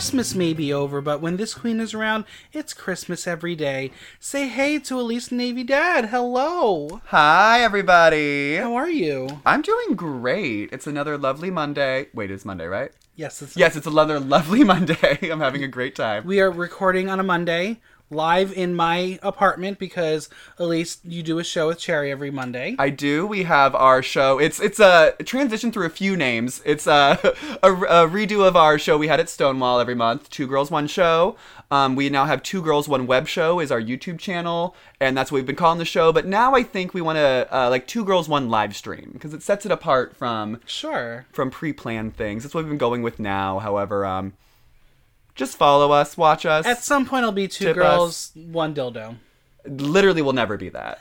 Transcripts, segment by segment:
Christmas may be over, but when this queen is around, it's Christmas every day. Say hey to Elise Navy Dad. Hello. Hi, everybody. How are you? I'm doing great. It's another lovely Monday. Wait, it's Monday, right? Yes, it's, Yes, it's another lovely Monday. I'm having a great time. we are recording on a Monday, live in my apartment because at least you do a show with Cherry every Monday. I do. We have our show. It's it's a transition through a few names. It's a, a, a redo of our show we had at Stonewall every month. Two girls, one show. Um, we now have two girls, one web show is our YouTube channel, and that's what we've been calling the show. But now I think we want to uh, like two girls, one live stream because it sets it apart from Sure. from pre-planned things. That's what we've been going with now. However, um, just follow us, watch us. At some point, I'll be two Tip girls, one dildo. Literally, will never be that.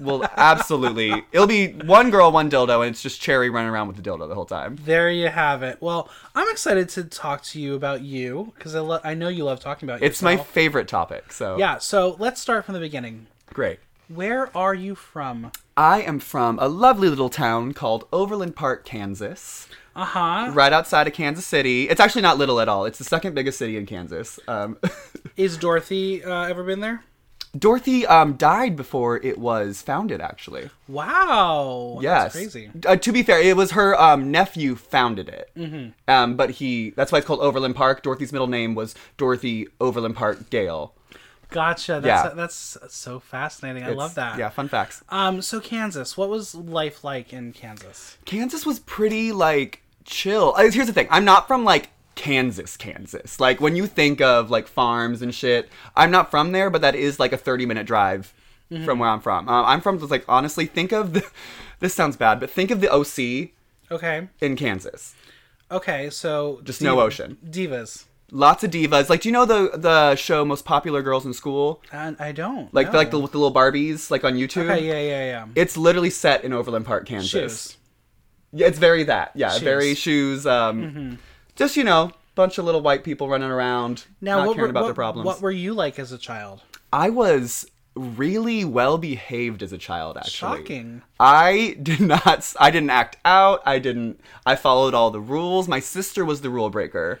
Will absolutely. It'll be one girl, one dildo, and it's just Cherry running around with the dildo the whole time. There you have it. Well, I'm excited to talk to you about you because I, lo- I know you love talking about It's my favorite topic. So yeah. So let's start from the beginning. great. Where are you from? I am from a lovely little town called Overland Park, Kansas, Uh huh. right outside of Kansas City. It's actually not little at all. It's the second biggest city in Kansas. Um, Is Dorothy uh, ever been there? Dorothy um, died before it was founded, actually. Wow. Yes. That's crazy. Uh, to be fair, it was her um, nephew founded it. Mm-hmm. Um, but he, that's why it's called Overland Park. Dorothy's middle name was Dorothy Overland Park Gale. Gotcha. That's Yeah. that's so fascinating. I It's- love that. Yeah, fun facts. Um. So Kansas. What was life like in Kansas? Kansas was pretty, like, chill. Uh, Here's the thing I'm not from, like, Kansas, Kansas. Like, when you think of, like, farms and shit, I'm not from there, but that is, like, a 30 minute drive Mm-hmm. from where I'm from. Uh, I'm from, like, honestly, think of the, this sounds bad, but think of the OC Okay. in Kansas. Okay. So Just no ocean. Divas. Lots of divas. Like, do you know the the show Most Popular Girls in School? And I don't. Like, no. like the, with the little Barbies, like on YouTube. Okay. Yeah. Yeah. Yeah. It's literally set in Overland Park, Kansas. Shoes. Yeah, it's very that. Yeah, Shoes. Mm-hmm. very shoes. Um, just you know, bunch of little white people running around, Now, not caring were, about what, their problems. what were you like as a child? I was really well behaved as a child. Actually, Shocking. I did not. I didn't act out. I didn't. I followed all the rules. My sister was the rule breaker.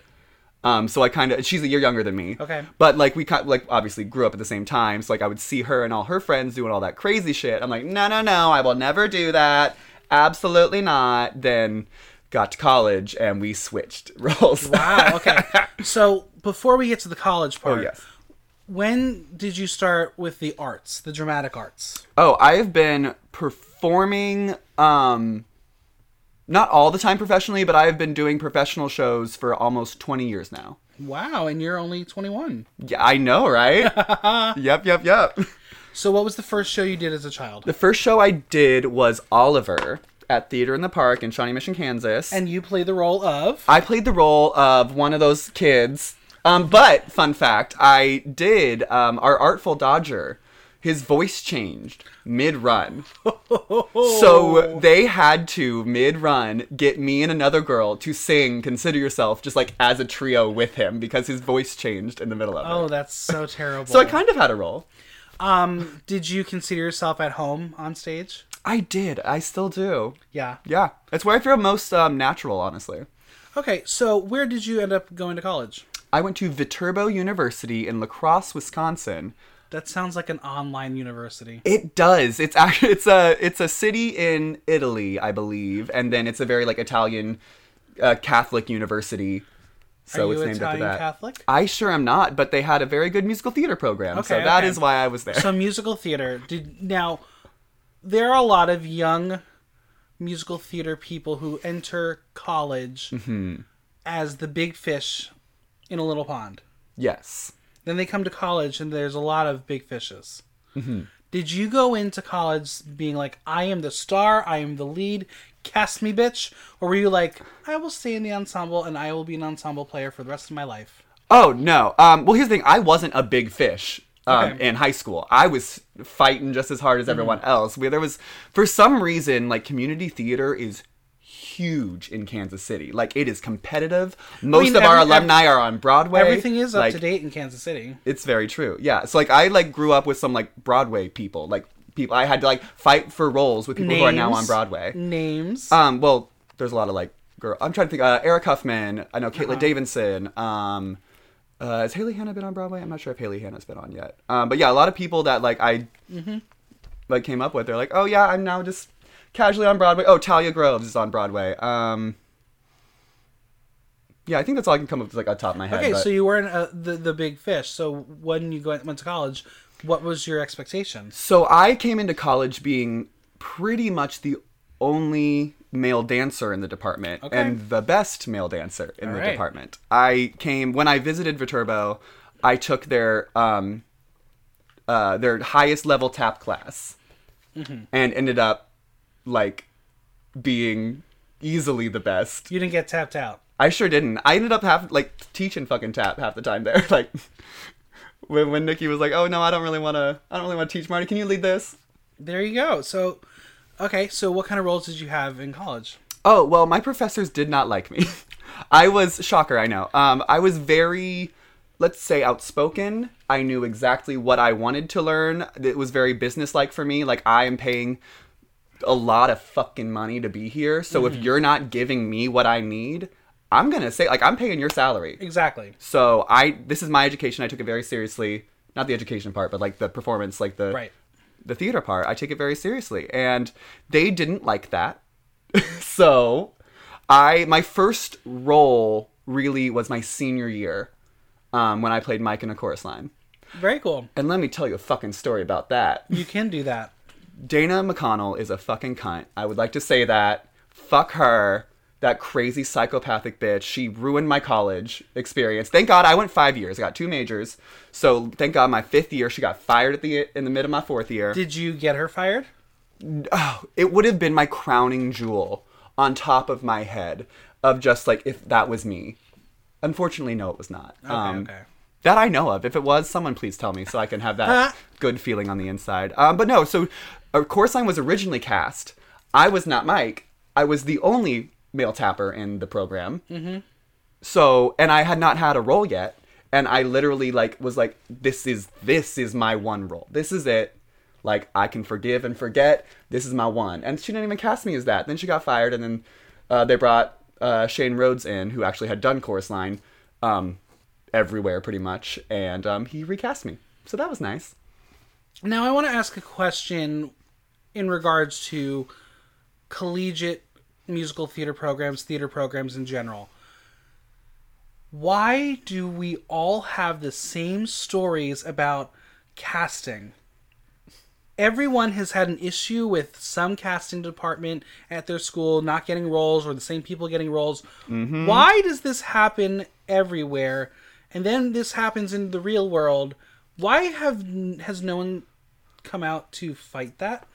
Um, so I kind of she's a year younger than me. Okay. But like we kind like obviously grew up at the same time. So like I would see her and all her friends doing all that crazy shit. I'm like, no, no, no, I will never do that. Absolutely not. Then got to college and we switched roles. Wow. Okay. so before we get to the college part, oh yes. when did you start with the arts, the dramatic arts? Oh, I have been performing um not all the time professionally, but I have been doing professional shows for almost 20 years now. Wow, and you're only 21. Yeah, I know, right? yep, yep, yep. So what was the first show you did as a child? The first show I did was Oliver at Theater in the Park in Shawnee Mission, Kansas. And you played the role of I played the role of one of those kids. Um, but fun fact, I did um, our Artful Dodger. His voice changed mid-run, so they had to mid-run get me and another girl to sing "Consider Yourself" just like as a trio with him because his voice changed in the middle of it. Oh, that's so terrible. So I kind of had a role. Um did you consider yourself at home on stage? I did. I still do. Yeah. Yeah, that's where I feel most um, natural, honestly. Okay, so where did you end up going to college? I went to Viterbo University in La Crosse, Wisconsin. That sounds like an online university. It does. It's actually it's a it's a city in Italy, I believe, and then it's a very like Italian uh, Catholic university. So Are it's you named Italian after that. Catholic? I sure am not, but they had a very good musical theater program, so Okay, that is okay. why I was there. So musical theater. Did now there are a lot of young musical theater people who enter college Mm-hmm. as the big fish in a little pond. yes. Then they come to college and there's a lot of big fishes. Mm-hmm. Did you go into college being like, I am the star, I am the lead, cast me, bitch? Or were you like, I will stay in the ensemble and I will be an ensemble player for the rest of my life? Oh no. Um, well, here's the thing. I wasn't a big fish um, Okay. Mm-hmm. in high school. I was fighting just as hard as everyone else. Where there was, for some reason, like community theater is huge in Kansas City. Like it is competitive. Most mean, of our every- alumni are on Broadway. Everything is up Like, to date in Kansas City. It's very true. Yeah. So like I like grew up with some like Broadway people. Like people I had to like fight for roles with people who are now on Broadway. Names. Um, well, there's a lot of like girl. I'm trying to think. Uh, Eric Huffman. I know Caitlin Uh-huh. Davidson. Um, uh, has Haley Hannah been on Broadway? I'm not sure if Haley Hannah's been on yet. Um, but yeah, a lot of people that like I Mm-hmm. like came up with. They're like, oh yeah, I'm now just casually on Broadway. Oh, Talia Groves is on Broadway. Um, yeah, I think that's all I can come up with like on top of my head. okay, but- so you weren't uh, the the big fish. So when you go, went to college, what was your expectation? So I came into college being pretty much the only male dancer in the department Okay. and the best male dancer in All the right. department. I came when I visited Viterbo, I took their um uh their highest level tap class Mm-hmm. and ended up like being easily the best. You didn't get tapped out. I sure didn't. I ended up having like teaching fucking tap half the time there. Like when when Nikki was like, "Oh no, I don't really want to. I don't really want to teach Marty. Can you lead this?" There you go. So, okay. So what kind of roles did you have in college? Oh well, my professors did not like me. I was shocker. I know. Um, I was very, let's say, outspoken. I knew exactly what I wanted to learn. It was very businesslike for me. Like I am paying a lot of fucking money to be here. So if you're not giving me what I need, I'm gonna say like I'm paying your salary. Exactly. So I this is my education. I took it very seriously. Not the education part, but like the performance, like the Right. the theater part. I take it very seriously, and they didn't like that. so I my first role really was my senior year um, when I played Mike in a chorus line. Very cool. And let me tell you a fucking story about that. You can do that. Dana McConnell is a fucking cunt. I would like to say that. Fuck her. That crazy psychopathic bitch. She ruined my college experience. Thank God I went five years. I got two majors. So thank God my fifth year she got fired at the in the mid of my fourth year. Did you get her fired? oh, it would have been my crowning jewel on top of my head of just like if that was me. Unfortunately, no, it was not. Okay. Um, okay. That I know of. If it was, someone please tell me so I can have that good feeling on the inside. Um, but no, so Chorus Line was originally cast. I was not Mike. I was the only male tapper in the program. Mm-hmm. So, and I had not had a role yet. And I literally like was like, this is this is my one role. This is it. Like I can forgive and forget. This is my one. And she didn't even cast me as that. Then she got fired, and then uh, they brought uh, Shane Rhodes in, who actually had done chorus line um, everywhere pretty much, and um, he recast me. So that was nice. Now I want to ask a question in regards to collegiate musical theater programs, theater programs in general. Why do we all have the same stories about casting? Everyone has had an issue with some casting department at their school not getting roles or the same people getting roles. Mm-hmm. Why does this happen everywhere? And then this happens in the real world. Why have has no one come out to fight that?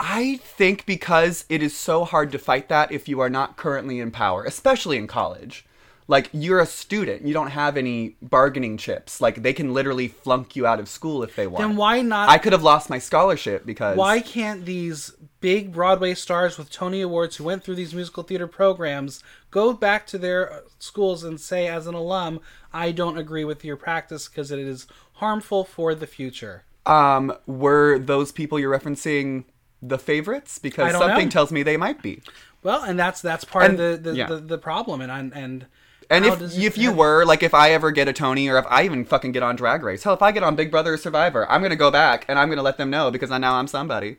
I think because it is so hard to fight that if you are not currently in power, especially in college. Like you're a student, you don't have any bargaining chips. Like they can literally flunk you out of school if they want. Then why not I could have lost my scholarship because why can't these big Broadway stars with Tony Awards who went through these musical theater programs go back to their schools and say, as an alum, I don't agree with your practice because it is harmful for the future? um were those people you're referencing the favorites because something know. tells me they might be. Well, and that's that's part And- of the the, yeah. the the problem, and and and And if it- if you were like if I ever get a Tony or if I even fucking get on Drag Race, hell, if I get on Big Brother or Survivor, I'm gonna go back and I'm gonna let them know because I now I'm somebody.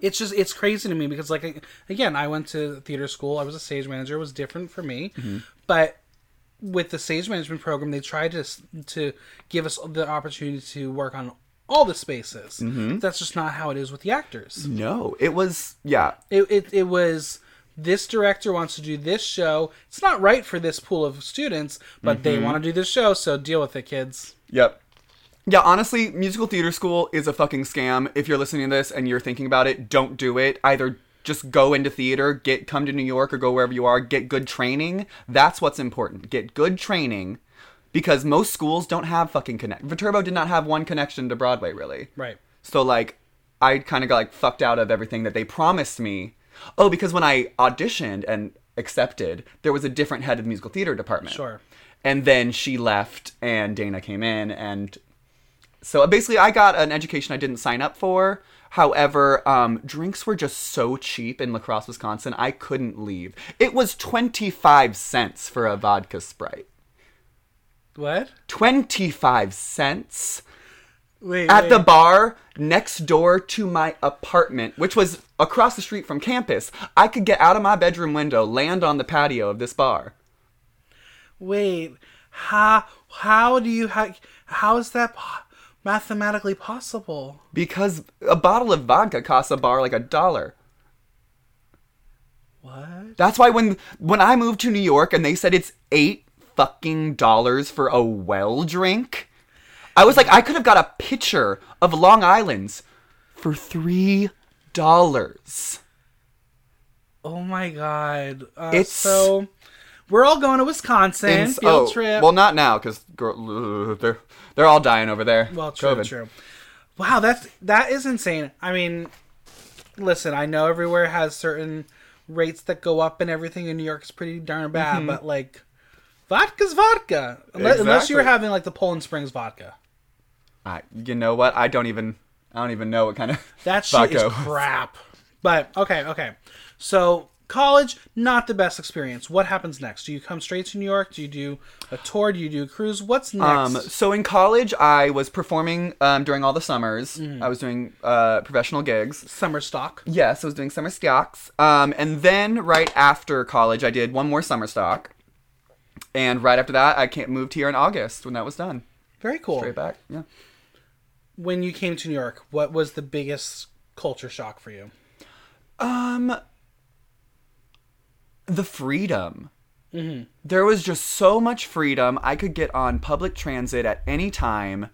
it's just it's crazy to me because like again i went to theater school i was a stage manager it was different for me mm-hmm. but with the stage management program they tried to to give us the opportunity to work on all the spaces mm-hmm. that's just not how it is with the actors No, it was yeah. it, it, it was this director wants to do this show it's not right for this pool of students but they mm-hmm. want to do this show so deal with it kids Yep. Yeah, honestly, musical theater school is a fucking scam. If you're listening to this and you're thinking about it, don't do it. Either just go into theater, get come to New York or go wherever you are, get good training. That's what's important. Get good training because most schools don't have fucking connect. Viterbo did not have one connection to Broadway really. Right. So like I kind of got like fucked out of everything that they promised me. Oh, because when I auditioned and accepted, there was a different head of the musical theater department. Sure. And then she left and Dana came in and so basically I got an education I didn't sign up for. However, um, drinks were just so cheap in La Crosse, Wisconsin, I couldn't leave. It was 25 cents for a vodka Sprite. What? 25 cents Wait. at wait. the bar next door to my apartment, which was across the street from campus. I could get out of my bedroom window, land on the patio of this bar. Wait. How how do you how how is that po- mathematically possible? Because a bottle of vodka costs a bar like a dollar. What? That's why when when I moved to New York and they said it's eight fucking dollars for a well drink, I was like, I could have got a pitcher of Long Island's for three dollars. Oh my god. Uh, It's- so we're all going to Wisconsin In- field oh, trip. Well, not now because they're they're all dying over there. Well, true, COVID. true. Wow, that's that is insane. I mean, listen, I know everywhere has certain rates that go up and everything, and New York's pretty darn bad, Mm-hmm. but like, vodka's vodka. Unless, unless you were having like the Poland Springs vodka. I, you know what? I don't even I don't even know what kind of That shit is crap. But okay, okay. So college, not the best experience. What happens next? Do you come straight to New York? Do you do a tour? Do you do a cruise? What's next? Um, so in college, I was performing um, during all the summers. Mm-hmm. I was doing uh, professional gigs. Summer stock. Yes, I was doing summer stocks. Um, and then right after college, I did one more summer stock. And right after that, I moved here in August when that was done. Very cool. Straight back. Yeah. When you came to New York, what was the biggest culture shock for you? Um, the freedom. There was just so much freedom. I could get on public transit at any time,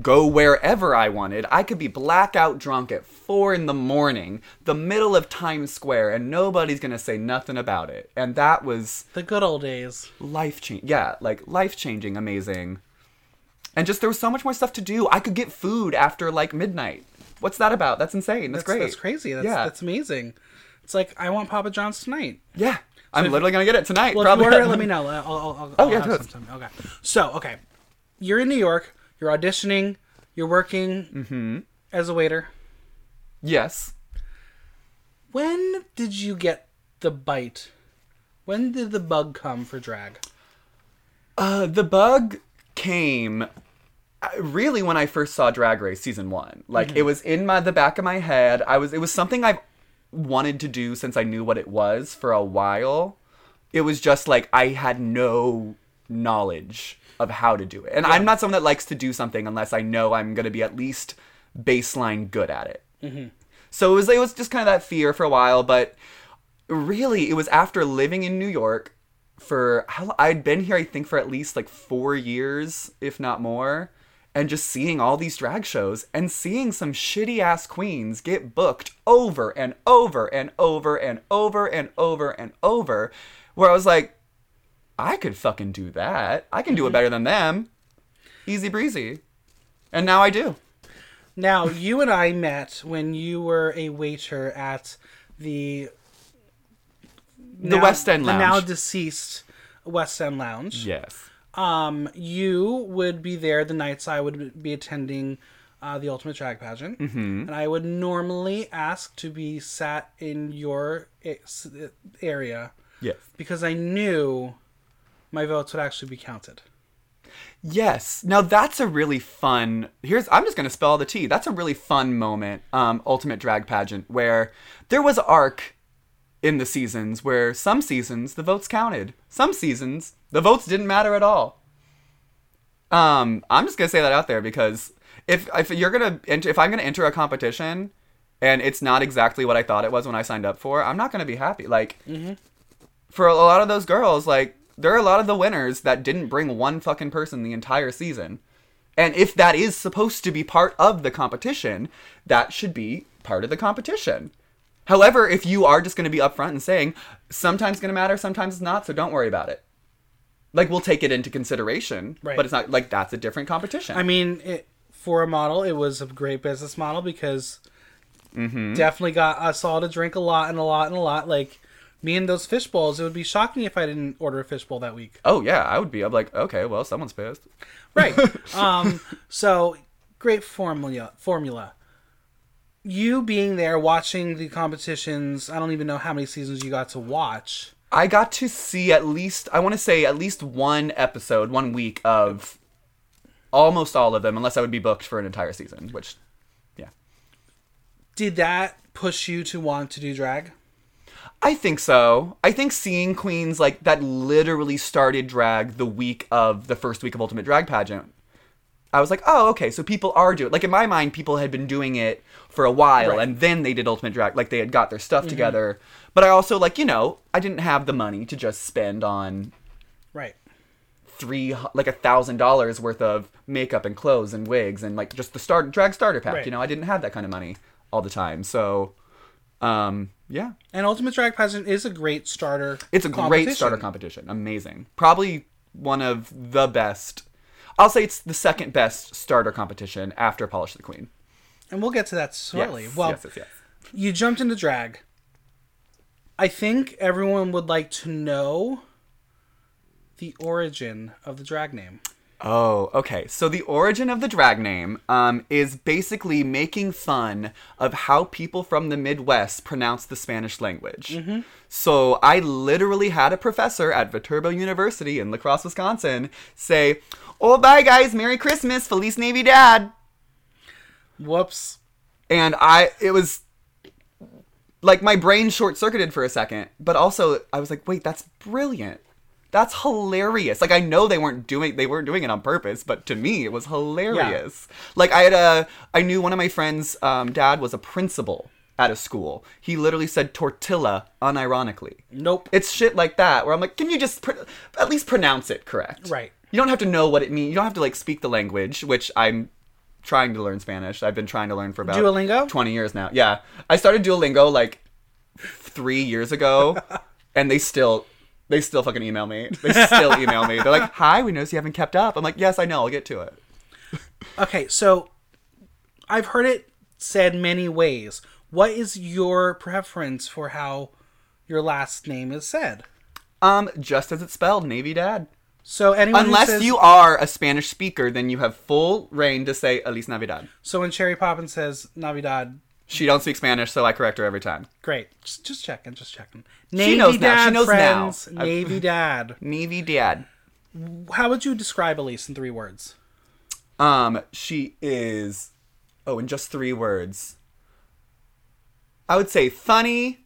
go wherever I wanted. I could be blackout drunk at four in the morning, the middle of Times Square, and nobody's gonna say nothing about it. And that was The good old days. life change, Yeah, like life changing, amazing. And just there was so much more stuff to do. I could get food after like midnight. What's that about? That's insane. That's, That's, great. That's crazy. That's yeah. that's amazing. It's like I want Papa John's tonight. yeah. I'm if- literally gonna get it tonight. Well, probably. if you order it, let me know. I'll, I'll, I'll, Oh, I'll yeah, have do some time. Okay. So, okay, you're in New York. You're auditioning. You're working Mm-hmm. as a waiter. yes. When did you get the bite? When did the bug come for drag? Uh, the bug came uh, really when I first saw Drag Race season one. Like it was in my the back of my head. I was it was something I've wanted to do since I knew what it was for a while. It was just like I had no knowledge of how to do it, and I'm not someone that likes to do something unless I know I'm gonna be at least baseline good at it. Mm-hmm. So it was it was just kind of that fear for a while, but really it was after living in New York for how I'd been here I think for at least like 4 years if not more and just seeing all these drag shows and seeing some shitty ass queens get booked over and over and over and over and over and over where I was like I could fucking do that. I can do it better than them. Easy breezy. And now I do. Now, you and I met when you were a waiter at the The West End the now deceased West End Lounge. Yes. Um, you would be there the nights I would be attending uh, the Ultimate Drag Pageant, mm-hmm. and I would normally ask to be sat in your area Yes. because I knew my votes would actually be counted. Yes. Now that's a really fun. Here's I'm just gonna spell the tea. That's a really fun moment. Um, Ultimate Drag Pageant where there was arc in the seasons where some seasons the votes counted. Some seasons the votes didn't matter at all. Um, I'm just gonna say that out there because if if you're gonna enter, if I'm gonna enter a competition and it's not exactly what I thought it was when I signed up for, I'm not gonna be happy. Like for a lot of those girls, like there are a lot of the winners that didn't bring one fucking person the entire season. And if that is supposed to be part of the competition, that should be part of the competition. However, if you are just going to be upfront and saying, sometimes it's going to matter, sometimes it's not, so don't worry about it. Like, we'll take it into consideration, Right. but it's not like that's a different competition. I mean, it, for a model, it was a great business model because Mm-hmm. definitely got us all to drink a lot and a lot and a lot. Like me and those fish bowls, it would be shocking if I didn't order a fish bowl that week. oh, yeah, I would be. I'm like, okay, well, someone's pissed. Right. um, so great formula. Formula. You being there watching the competitions, I don't even know how many seasons you got to watch. I got to see at least I want to say at least one episode, one week of almost all of them, unless I would be booked for an entire season. Which, yeah, Did that push you to want to do drag? I think so. I think seeing queens like that literally started drag the week of the first week of Ultimate Drag Pageant. I was like, oh, okay, so people are doing like in my mind, people had been doing it for a while, Right. and then they did Ultimate Drag, like they had got their stuff together. But I also like, you know, I didn't have the money to just spend on Right. three like a thousand dollars worth of makeup and clothes and wigs and like just the start drag starter pack. Right. You know, I didn't have that kind of money all the time. So, um, yeah, And Ultimate Drag Pageant is a great starter. it's a great starter competition. Amazing, probably one of the best. I'll say it's the second best starter competition after Polish the Queen. And we'll get to that shortly. Yes, well, yes, yes, yes. you jumped into drag. I think everyone would like to know the origin of the drag name. Oh, okay. So the origin of the drag name um, is basically making fun of how people from the Midwest pronounce the Spanish language. So I literally had a professor at Viterbo University in La Crosse, Wisconsin, say, "Oh, bye guys, Merry Christmas, Feliz Navidad." Whoops. and I it was like my brain short circuited for a second, but also I was like, wait, that's brilliant. That's hilarious. Like I know they weren't doing they weren't doing it on purpose, but to me it was hilarious. Like I had a I knew one of my friends' um, dad was a principal at a school. He literally said tortilla unironically. Nope. It's shit like that where I'm like, can you just pr- at least pronounce it correct? Right. You don't have to know what it means. You don't have to like speak the language, which I'm trying to learn Spanish. I've been trying to learn for about Duolingo? 20 years now. Yeah. I started Duolingo like 3 years ago and they still they still fucking email me. They still email me. They're like, "Hi, we noticed you haven't kept up." I'm like, "Yes, I know. I'll get to it." Okay, so I've heard it said many ways. What is your preference for how your last name is said? Um, just as it's spelled, Navy Dad. So anyone Unless says- you are a Spanish speaker, then you have full reign to say Elise Navidad. so when Cherry Poppins says Navidad, She don't speak Spanish, so I correct her every time. great. Just, just checking, just checking. She knows now. She knows now. Navy Dad. Navy Dad. How would you describe Elise in three words? Um, she is. Oh, in just three words. I would say funny,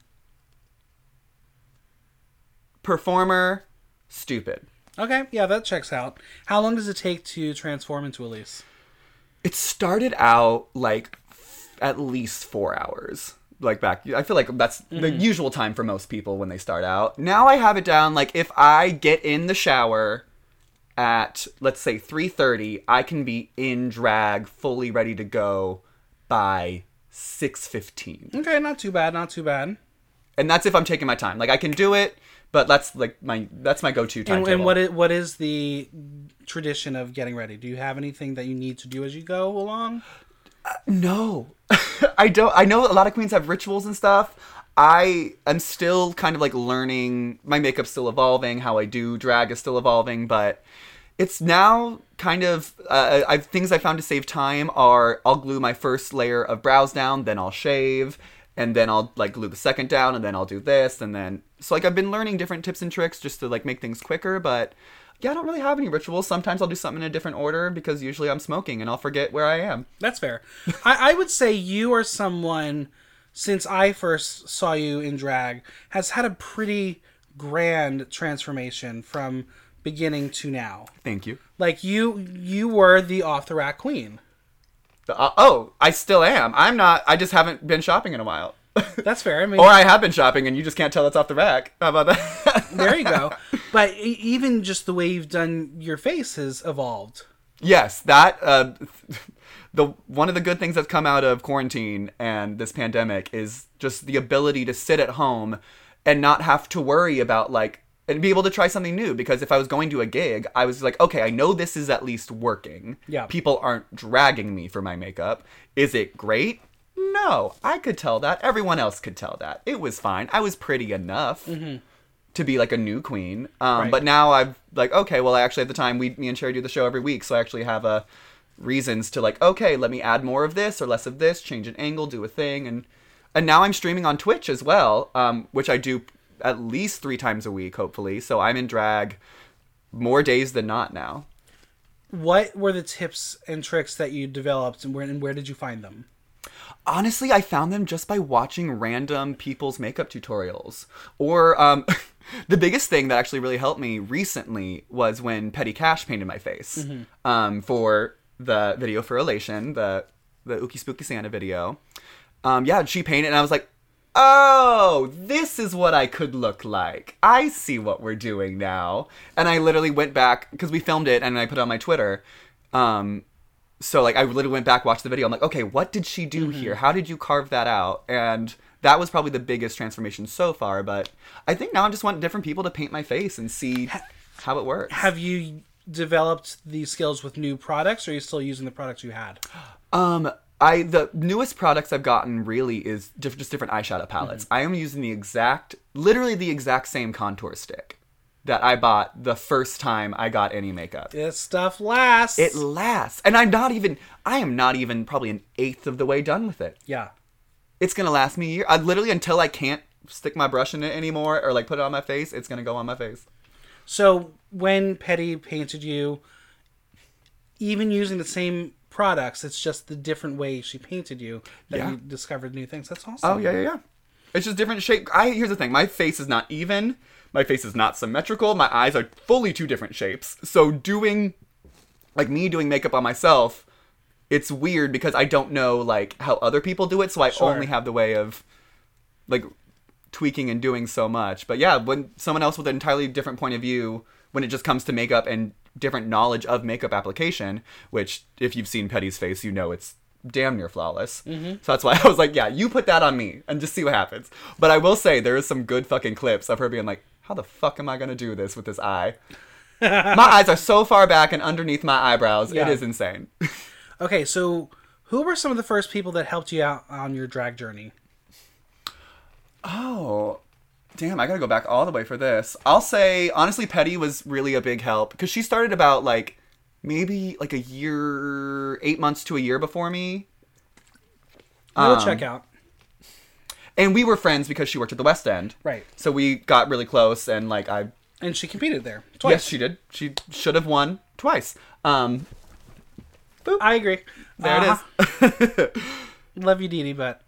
performer, stupid. Okay, yeah, that checks out. How long does it take to transform into Elise? It started out like at least four hours. Like back, I feel like that's the mm-hmm. usual time for most people when they start out. Now I have it down. Like if I get in the shower at let's say 3:30, I can be in drag, fully ready to go by 6:15. Okay, not too bad, not too bad. and that's if I'm taking my time. Like I can do it, but that's like my that's my go-to time. And, and what is, what is the tradition of getting ready? Do you have anything that you need to do as you go along? No, I don't. I know a lot of queens have rituals and stuff. I am still kind of like learning. My makeup's still evolving. How I do drag is still evolving, but it's now kind of uh, I've things I found to save time are I'll glue my first layer of brows down, then I'll shave, and then I'll like glue the second down, and then I'll do this, and then so like I've been learning different tips and tricks just to like make things quicker, but. Yeah, I don't really have any rituals. Sometimes I'll do something in a different order because usually I'm smoking and I'll forget where I am. That's fair. I, I would say you are someone, since I first saw you in drag, has had a pretty grand transformation from beginning to now. Thank you. Like you, you were the off the rack queen. The- uh, oh, I still am. I'm not. I just haven't been shopping in a while. That's fair. I mean, or I have been shopping and you just can't tell it's off the rack. How about that? there you go. But even just the way you've done your face has evolved. Yes, that uh, the one of the good things that's come out of quarantine and this pandemic is just the ability to sit at home and not have to worry about like and be able to try something new because if I was going to a gig, I was like, okay, I know this is at least working. Yeah. People aren't dragging me for my makeup. Is it great? No, I could tell that. Everyone else could tell that. It was fine. I was pretty enough to be like a new queen. Um, Right. But now I've like, okay, well, I actually at the time we, me and Cherry do the show every week, so I actually have a reasons to like, okay, let me add more of this or less of this, change an angle, do a thing, and and now I'm streaming on Twitch as well, um, which I do at least three times a week, hopefully. So I'm in drag more days than not now. What were the tips and tricks that you developed, and where and where did you find them? Honestly, I found them just by watching random people's makeup tutorials. Or um, the biggest thing that actually really helped me recently was when Petty Cash painted my face um, for the video for Elation, the the Ookie Spooky Santa video. Um, yeah, she painted, and I was like, "Oh, this is what I could look like. I see what we're doing now." And I literally went back because we filmed it, and I put it on my Twitter. Um, so like I literally went back watched the video. I'm like, okay, what did she do here? How did you carve that out? And that was probably the biggest transformation so far. But I think now I'm just want different people to paint my face and see how it works. Have you developed these skills with new products, or are you still using the products you had? Um, I the newest products I've gotten really is diff- just different eyeshadow palettes. I am using the exact, literally the exact same contour stick that I bought the first time I got any makeup. This stuff lasts. It lasts, and I'm not even. I am not even probably an eighth of the way done with it. yeah. it's gonna last me a year. I literally until I can't stick my brush in it anymore or like put it on my face, it's gonna go on my face. So when Petty painted you, even using the same products, it's just the different way she painted you that Yeah. you discovered new things. That's awesome. Oh yeah, yeah, yeah. It's just different shape. I here's the thing. My face is not even. My face is not symmetrical. My eyes are fully two different shapes. So doing, like me doing makeup on myself, it's weird because I don't know like how other people do it. So I Sure. only have the way of, like, tweaking and doing so much. But yeah, when someone else with an entirely different point of view, when it just comes to makeup and different knowledge of makeup application, which if you've seen Petty's face, you know it's damn near flawless. Mm-hmm. So that's why I was like, yeah, you put that on me and just see what happens. But I will say there is some good fucking clips of her being like, how the fuck am I gonna do this with this eye? my eyes are so far back and underneath my eyebrows. Yeah. It is insane. Okay, so who were some of the first people that helped you out on your drag journey? Oh, damn! I gotta go back all the way for this. I'll say honestly, Petty was really a big help because she started about like maybe like a year, eight months to a year before me, We'll Um, check out. and we were friends because she worked at the West End. Right. So we got really close, and like I, And she competed there twice. yes, she did. She should have won twice. Um, I agree. there Uh-huh. it is. Love you, Dee Dee, but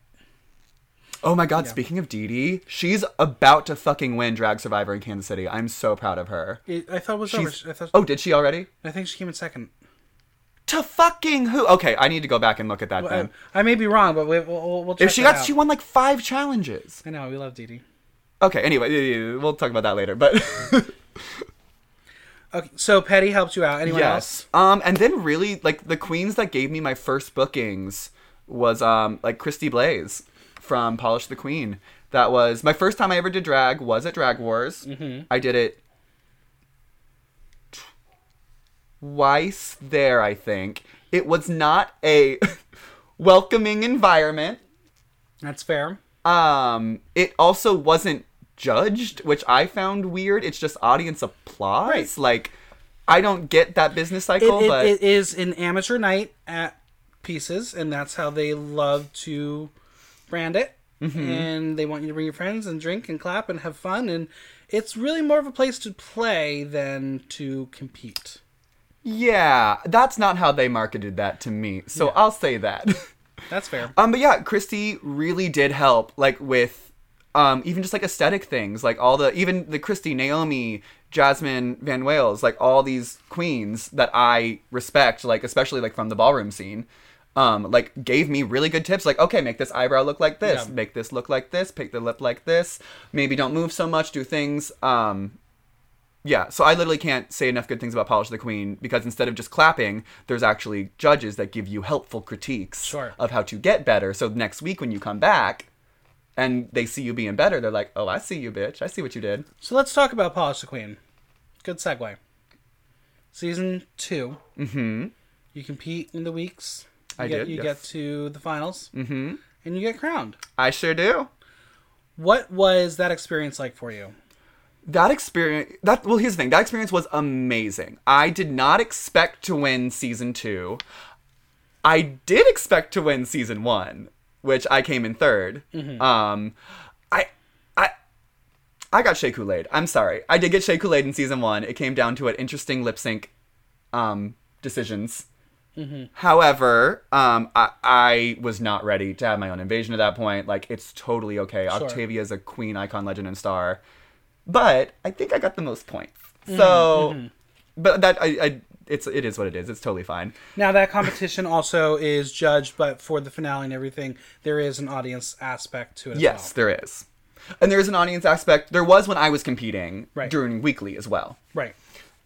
Oh my god! Speaking of Dee Dee, she's about to fucking win Drag Survivor in Kansas City. I'm so proud of her. it, I thought it was She's, over. Thought, oh, did she already? I think she came in second. To fucking who? Okay, I need to go back and look at that then. I, I may be wrong, but we, we'll, we'll check If she got, out. she won like five challenges. I know we love Dee Dee. Okay, anyway, yeah, yeah, yeah, we'll talk about that later. But Okay, so Petty helped you out. Anyone else? yes, um, and then really like the queens that gave me my first bookings was um like Christy Blaze from Polish the Queen. That was my first time I ever did drag. Was at Drag Wars. Mm-hmm. I did it twice there. I think it was not a welcoming environment. That's fair. Um, it also wasn't judged, which I found weird. It's just audience applause. Right. Like, I don't get that business It, cycle, it, but it is an amateur night at Pieces, and that's how they love to brand it. Mm-hmm. And they want you to bring your friends and drink and clap and have fun. And it's really more of a place to play than to compete. yeah, that's not how they marketed that to me. So I'll say that. That's fair. um, but yeah, Christy really did help, like with, um, even just like aesthetic things, like all the even the Christy, Naomi, Jasmine Van Wales, like all these queens that I respect, like especially like from the ballroom scene. Um, like gave me really good tips like okay make this eyebrow look like this Yeah. make this look like this pick the lip like this maybe don't move so much do things um Yeah, so I literally can't say enough good things about Polish the Queen because instead of just clapping, there's actually judges that give you helpful critiques Sure. of how to get better. So next week when you come back and they see you being better, they're like, "Oh, I see you, bitch. I see what you did." So let's talk about Polish the Queen. Good segue. Season 2 Mhm. You compete in the weeks. You I get, did, You yes. get to the finals. Mhm. And you get crowned. I sure do. What was that experience like for you? That experience that well here's the thing. That experience was amazing. I did not expect to win season 2. I did expect to win season 1, which I came in 3rd Um I I I got Shea Coulee'd. I'm sorry. I did get Shea Coulee'd in season 1. It came down to an interesting lip sync um decisions. However, um, I, I was not ready to have my own invasion at that point. Like, it's totally okay. Octavia is a queen, icon, legend, and star. But I think I got the most points. So, but that I, I it's it is what it is. It's totally fine. Now that competition also is judged, but for the finale and everything, there is an audience aspect to it. As Yes, there is, and there is an audience aspect. There was when I was competing Right. during weekly as well. well. right.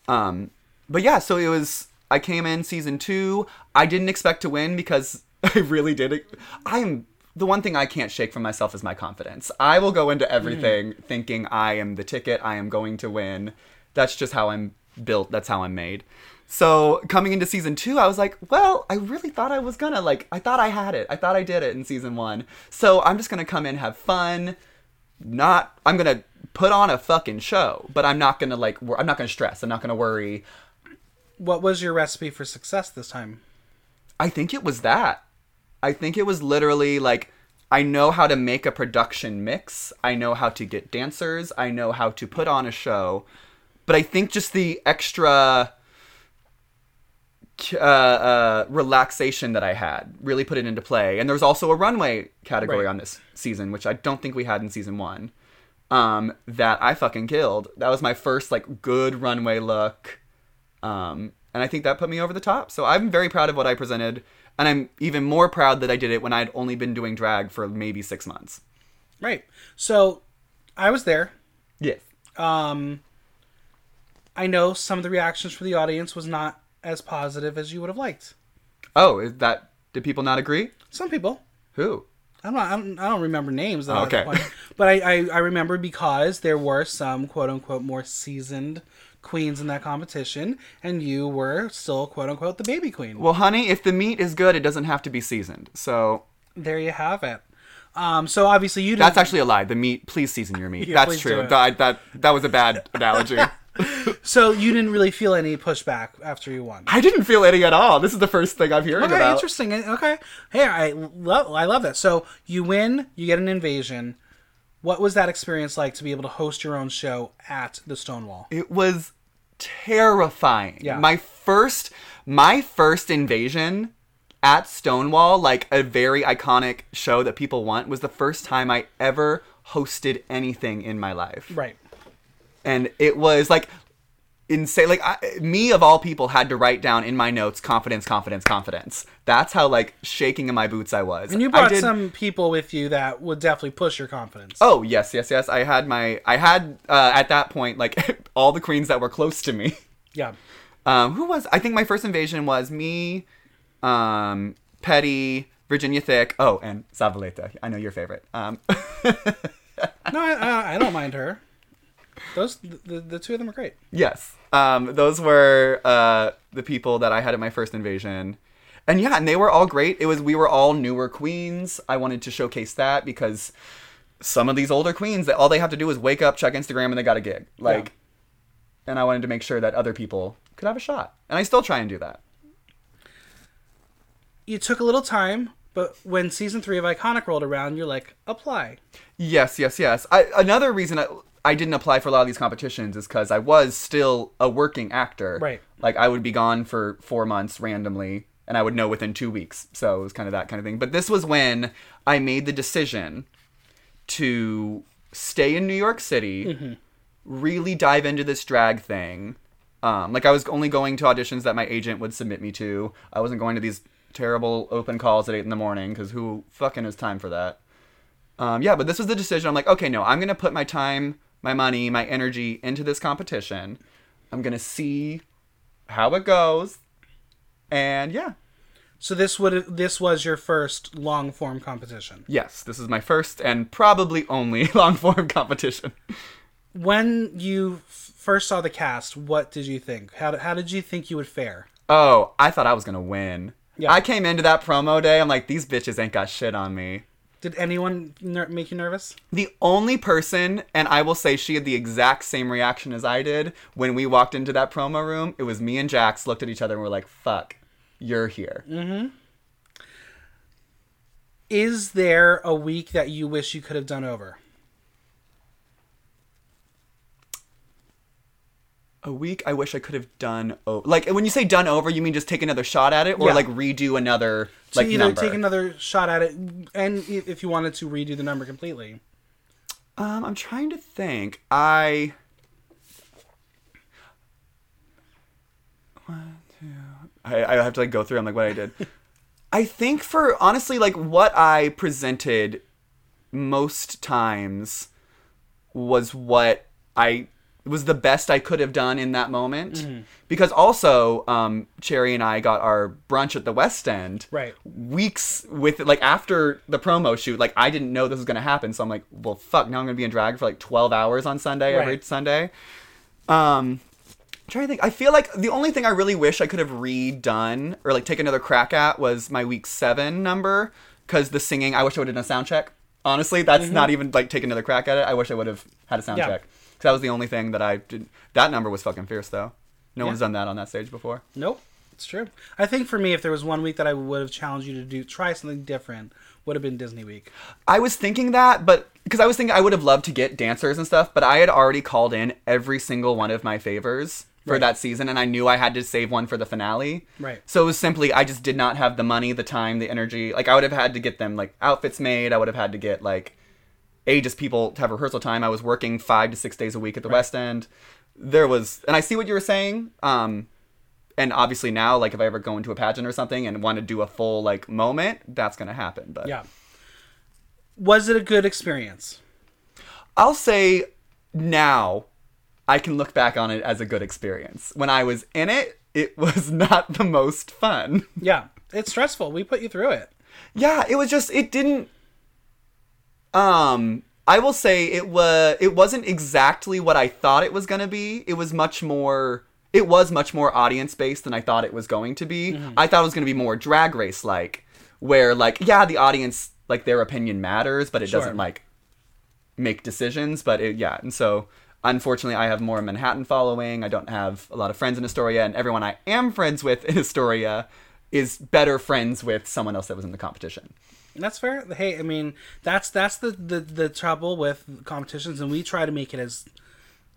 Um, but yeah, so it was. I came in season two. I didn't expect to win because I really did. I am the one thing I can't shake from myself is my confidence. I will go into everything hmm. thinking I am the ticket. I am going to win. That's just how I'm built. That's how I'm made. So coming into season two, I was like, well, I really thought I was gonna like. I thought I had it. I thought I did it in season one. So I'm just gonna come in, have fun. Not. I'm gonna put on a fucking show, but I'm not gonna like. I'm not gonna stress. I'm not gonna worry. What was your recipe for success this time? I think it was that. I think it was literally like I know how to make a production mix. I know how to get dancers. I know how to put on a show. But I think just the extra uh, uh, relaxation that I had really put it into play. And there was also a runway category Right. on this season, which I don't think we had in season one. Um, that I fucking killed. That was my first like good runway look. Um, and I think that put me over the top. So I'm very proud of what I presented, and I'm even more proud that I did it when I'd only been doing drag for maybe six months. Right. So, I was there. Yes. Um, I know some of the reactions from the audience was not as positive as you would have liked. Oh, is that? Did people not agree? Some people. Who? I'm not. I don't, I don't remember names. Though, at Okay. But I, I, I remember because there were some quote unquote more seasoned queens in that competition, and you were still quote unquote the baby queen. Well, honey, if the meat is good, it doesn't have to be seasoned. So there you have it. Um, so obviously you didn't. that's actually a lie. The meat, please season your meat. Yeah, that's true. That, that that was a bad analogy. so you didn't really feel any pushback after you won. I didn't feel any at all. This is the first thing I'm hearing about. Okay, about. interesting. Okay, hey, I love I love that. So you win, you get an invasion. What was that experience like to be able to host your own show at the Stonewall? It was terrifying. Yeah. My first my first invasion at Stonewall, like a very iconic show that people want, was the first time I ever hosted anything in my life. Right. And it was like insane like I, me of all people had to write down in my notes confidence confidence confidence that's how like shaking in my boots i was And you brought did- some people with you that would definitely push your confidence. oh yes yes yes i had my i had uh, at that point like all the queens that were close to me Yeah. Um, who was? I think my first invasion was me, um, Petty, Virginia Thick. Oh, and Zavaleta. I know your favorite. Um, No, I, I, I don't mind her. Those the, the two of them are great. yes. Um, those were uh, the people that I had at my first invasion. And yeah, and they were all great. It was we were all newer queens. I wanted to showcase that because some of these older queens that all they have to do is wake up, check Instagram, and they got a gig. Like, and I wanted to make sure that other people could have a shot. And I still try and do that. You took a little time, but when season three of Iconic rolled around, you're like, apply. Yes, yes, yes. I, another reason I, I didn't apply for a lot of these competitions is because I was still a working actor. Right. Like I would be gone for four months randomly, and I would know within two weeks. So it was kind of that kind of thing. But this was when I made the decision to stay in New York City, really dive into this drag thing. Um, like I was only going to auditions that my agent would submit me to. I wasn't going to these terrible open calls at eight in the morning because who fucking has time for that? Um, yeah, but this was the decision. I'm like, okay, no, I'm gonna put my time, my money, my energy into this competition. I'm gonna see how it goes, and yeah, So this would this was your first long form competition. yes, this is my first and probably only long form competition. When you f- first saw the cast, what did you think? How, how did you think you would fare? Oh, I thought I was gonna win. Yeah. I came into that promo day. I'm like, these bitches ain't got shit on me. Did anyone ner- make you nervous? The only person, and I will say she had the exact same reaction as I did when we walked into that promo room. It was me and Jax looked at each other and were like, "Fuck, you're here." Mm-hmm. Is there a week that you wish you could have done over? A week I wish I could have done. O- like when you say done over, you mean just take another shot at it, or Yeah. like redo another To like either number? take another shot at it, and if you wanted to redo the number completely. Um, I'm trying to think. I. One, two. I, I have to like go through. I'm like what I did. I think for honestly, like what I presented most times was what I was the best I could have done in that moment. Mm-hmm. Because also, um, Cherry and I got our brunch at the West End Right. weeks with like after the promo shoot like i didn't know this was going to happen so i'm like well fuck now i'm going to be in drag for like 12 hours on sunday every sunday um I'm trying to think i feel like the only thing i really wish i could have redone or like take another crack at was my week seven number because the singing i wish i would have done a sound check honestly that's not even like take another crack at it i wish i would have had a sound Mm-hmm. Yeah. check 'Cause that was the only thing that i did that number was fucking fierce though no Yeah. one's done that on that stage before Nope, it's true. I think for me, if there was one week that I would have challenged you to do try something different, would have been Disney Week. I was thinking that, but because I was thinking I would have loved to get dancers and stuff, but I had already called in every single one of my favors for Right. that season, and I knew I had to save one for the finale. Right. So it was simply I just did not have the money, the time, the energy. Like I would have had to get them like outfits made. I would have had to get like a just people to have rehearsal time. I was working five to six days a week at the West End. There was, and I see what you were saying. Um, and obviously now, like if I ever go into a pageant or something and want to do a full like moment, that's gonna happen. But Yeah. Was it a good experience? I'll say now I can look back on it as a good experience. When I was in it, it was not the most fun. Yeah, it's stressful. We put you through it. Yeah, it was just it didn't um I will say it was it wasn't exactly what I thought it was going to be. It was much more it was much more audience based than I thought it was going to be. I thought it was going to be more drag race like where like yeah, the audience like their opinion matters, but it Sure. doesn't like make decisions, but it, yeah, and so unfortunately I have more Manhattan following. I don't have a lot of friends in Astoria and everyone I am friends with in Astoria is better friends with someone else that was in the competition. That's fair. Hey, I mean, that's that's the, the the trouble with competitions, and we try to make it as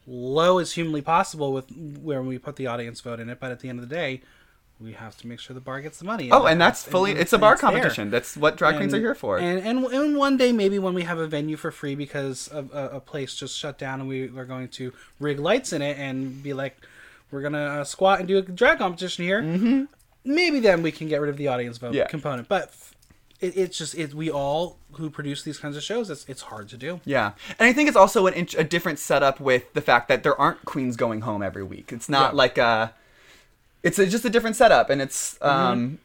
low as humanly possible with where we put the audience vote in it. But at the end of the day, we have to make sure the bar gets the money. Oh, and that's and- fully and it's a bar there. competition. That's what drag queens are here for. And, and and one day maybe when we have a venue for free because a, a, a place just shut down and we are going to rig lights in it and be like, we're gonna uh, squat and do a drag competition here. Mm-hmm. Maybe then we can get rid of the audience vote Yeah. component. But it, it's just it we all who produce these kinds of shows. It's it's hard to do. yeah, and I think it's also an a different setup with the fact that there aren't queens going home every week. It's not Yeah. like a, it's a, just a different setup, and it's Mm-hmm. um,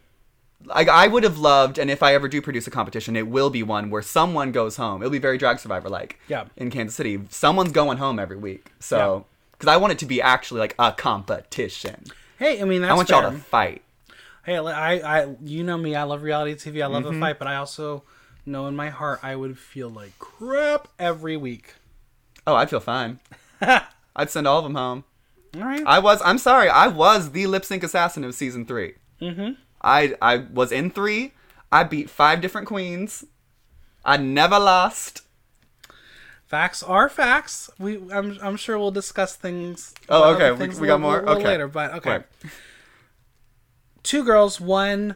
like I would have loved, and if I ever do produce a competition, it will be one where someone goes home. It'll be very Drag Survivor like. Yeah. In Kansas City, someone's going home every week. So, because I want it to be actually like a competition. Hey, I mean that's I want fair. y'all to fight. Hey, I, I, you know me. I love reality TV. I love Mm-hmm. a fight, but I also know in my heart I would feel like crap every week. Oh, I'd feel fine. I'd send all of them home. All right. I was. I'm sorry. I was the lip sync assassin of season 3 Mm-hmm. I I was in three. I beat five different queens. I never lost. Facts are facts. We, I'm, I'm sure we'll discuss things. Oh, okay. We- things we got more? Okay. later. But okay, Right. Two girls, one.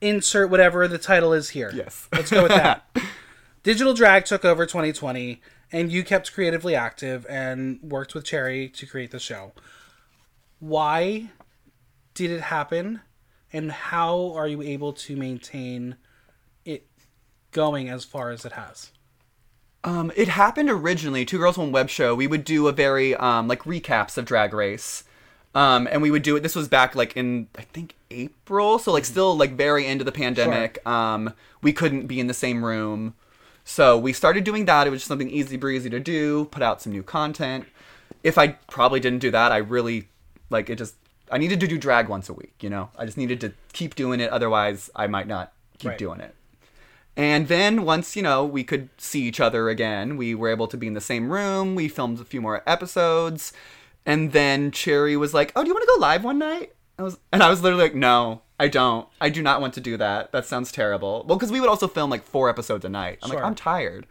Insert whatever the title is here. Yes. let's go with that. Digital drag took over 2020, and you kept creatively active and worked with Cherry to create the show. Why did it happen, and how are you able to maintain it going as far as it has? Um, it happened originally. Two Girls One Web Show. We would do a very um, like recaps of Drag Race, um, and we would do it. This was back like in I think April, so like still like very end of the pandemic. Um, we couldn't be in the same room, so we started doing that. It was just something easy breezy to do. Put out some new content. If I probably didn't do that, I really like it. Just I needed to do drag once a week. You know, I just needed to keep doing it. Otherwise, I might not keep Right. doing it. And then once, you know, we could see each other again, we were able to be in the same room. We filmed a few more episodes. And then Cherry was like, "Oh, do you want to go live one night?" I was and I was literally like, "No, I don't. I do not want to do that. That sounds terrible." Well, cuz we would also film like 4 episodes a night. I'm Sure. like, "I'm tired."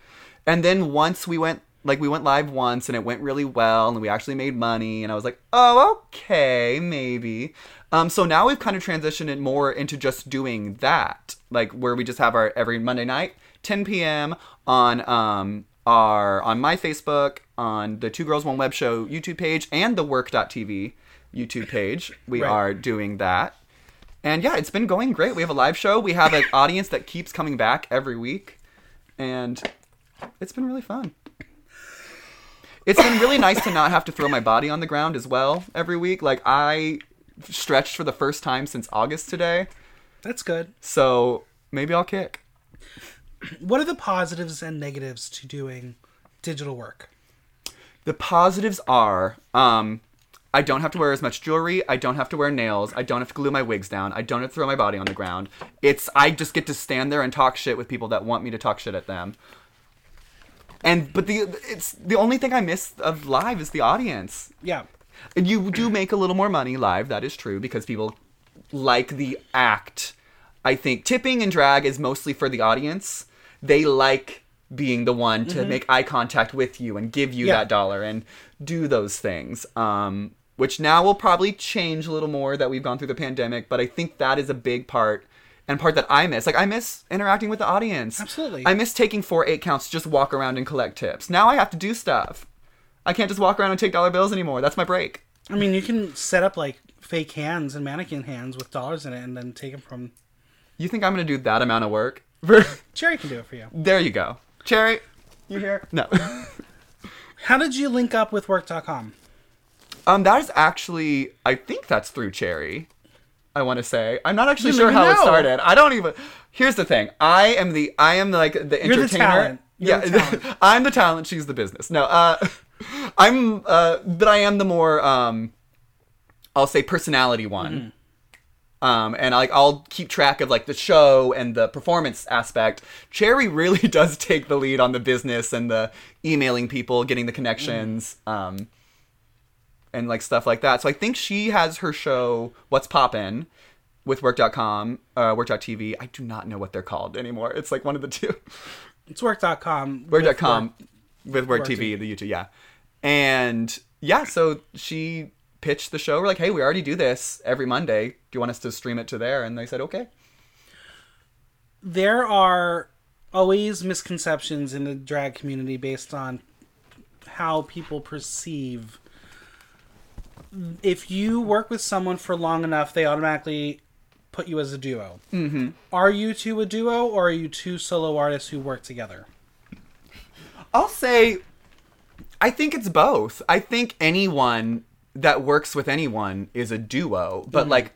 And then once we went like we went live once and it went really well and we actually made money and I was like, "Oh, okay, maybe." Um, so now we've kind of transitioned it more into just doing that, like where we just have our every Monday night, 10 p.m. on um our on my Facebook, on the Two Girls One Web Show YouTube page, and the Work.tv YouTube page. We Right. are doing that, and yeah, it's been going great. We have a live show. We have an audience that keeps coming back every week, and it's been really fun. It's been really nice to not have to throw my body on the ground as well every week. Like I stretched for the first time since August today, That's good. so maybe I'll kick. What are the positives and negatives to doing digital work? The positives are um I don't have to wear as much jewelry, I don't have to wear nails, I don't have to glue my wigs down, I don't have to throw my body on the ground. It's I just get to stand there and talk shit with people that want me to talk shit at them. And but the it's the only thing I miss of live is the audience. Yeah. And you do make a little more money live, that is true, because people like the act. I think tipping and drag is mostly for the audience. They like being the one to make eye contact with you and give you Yeah. that dollar and do those things. Um, which now will probably change a little more that we've gone through the pandemic, but I think that is a big part and part that I miss. Like I miss interacting with the audience. Absolutely. I miss taking four eight counts, to just walk around and collect tips. Now I have to do stuff. I can't just walk around and take dollar bills anymore. That's my break. I mean, you can set up like fake hands and mannequin hands with dollars in it and then take them from. You think I'm gonna do that amount of work? Cherry can do it for you. there you go. Cherry, you here? No. How did you link up with work.com? um, that is actually, I think that's through Cherry. I want to say. I'm not actually You sure how even it started. I don't even. Here's the thing. I am the. I am like the You're the entertainer. talent. You're yeah, the talent. I'm the talent. She's the business. No, uh, I'm. Uh, but I am the more. Um, I'll say personality one. Mm-hmm. Um, and like I'll keep track of like the show and the performance aspect. Cherry really does take the lead on the business and the emailing people, getting the connections, um, and like stuff like that. So I think she has her show What's Poppin' with Work.com, uh, Work.tv. I do not know what they're called anymore. It's like one of the two. It's work.com. with Work.com Work- with Work Work TV, TV. the YouTube, yeah. And yeah, so she pitched the show. We're like, hey, we already do this every Monday. Do you want us to stream it to there? And they said, okay. There are always misconceptions in the drag community based on how people perceive. If you work with someone for long enough, they automatically put you as a duo. Mm-hmm. Are you two a duo, or are you two solo artists who work together? I'll say, I think it's both. I think anyone that works with anyone is a duo, but mm-hmm. like,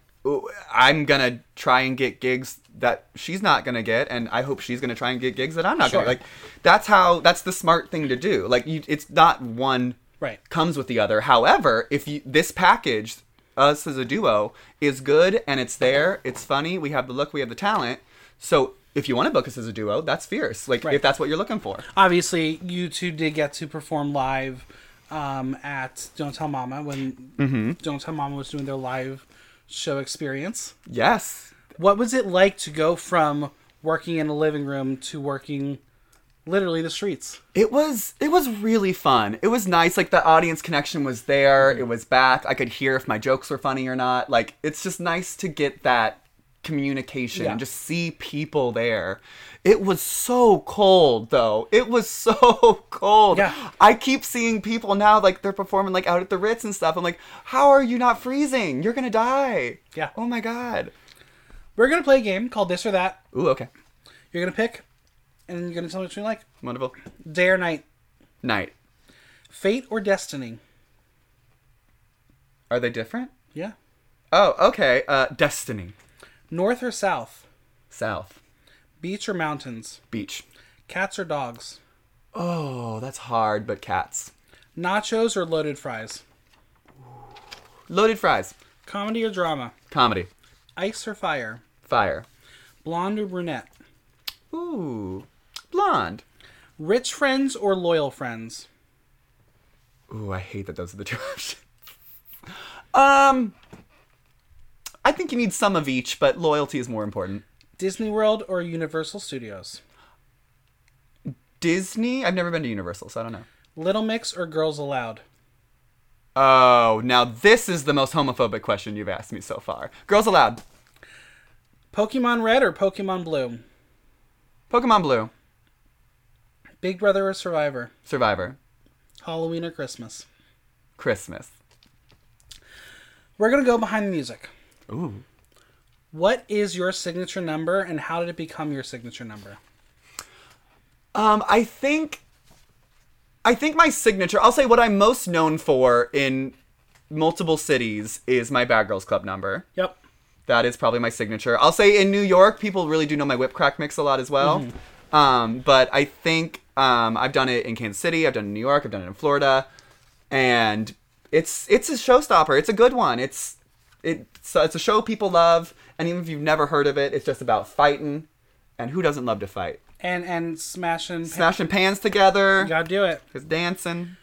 I'm gonna try and get gigs that she's not gonna get, and I hope she's gonna try and get gigs that I'm not Sure. gonna. Like, that's how. That's the smart thing to do. Like, you, it's not one Right. comes with the other. However, if you this package, us as a duo, is good and it's there, it's funny, we have the look, we have the talent. So if you want to book us as a duo, that's fierce. Like Right. if that's what you're looking for. Obviously, you two did get to perform live um, at Don't Tell Mama when Don't Tell Mama was doing their live show experience. Yes. What was it like to go from working in a living room to working literally the streets? It was it was really fun. It was nice. Like the audience connection was there. It was back. I could hear if my jokes were funny or not. Like it's just nice to get that communication Yeah. and just see people there. It was so cold though. It was so cold. Yeah. I keep seeing people now like they're performing like out at the Ritz and stuff. I'm like, how are you not freezing? You're gonna die. Yeah. Oh my god. We're going to play a game called This or That. Ooh, okay. You're going to pick and you're gonna tell me which one you like. Wonderful. Day or night? Night. Fate or destiny? Are they different? Yeah. Oh, okay. Uh, Destiny. North or south? South. Beach or mountains? Beach. Cats or dogs? Oh, that's hard, but cats. Nachos or loaded fries? Loaded fries. Comedy or drama? Comedy. Ice or fire? Fire. Blonde or brunette? Ooh. Blonde. Rich friends or loyal friends? Ooh, I hate that those are the two options. Um, I think you need some of each, but loyalty is more important. Disney World or Universal Studios? Disney? I've never been to Universal, so I don't know. Little Mix or Girls Aloud? Oh, now this is the most homophobic question you've asked me so far. Girls Aloud. Pokemon Red or Pokemon Blue? Pokemon Blue. Big Brother or Survivor? Survivor. Halloween or Christmas? Christmas. We're gonna go behind the music. Ooh. What is your signature number and how did it become your signature number? Um, I think I think my signature, I'll say what I'm most known for in multiple cities is my Bad Girls Club number. Yep. That is probably my signature. I'll say in New York, people really do know my whip crack mix a lot as well. Um, but I think um, I've done it in Kansas City, I've done it in New York, I've done it in Florida, and it's it's a showstopper. It's a good one. It's it's it's a show people love, and even if you've never heard of it, it's just about fighting, and who doesn't love to fight? And and smashing Smashing pans together, You gotta do it. just dancing.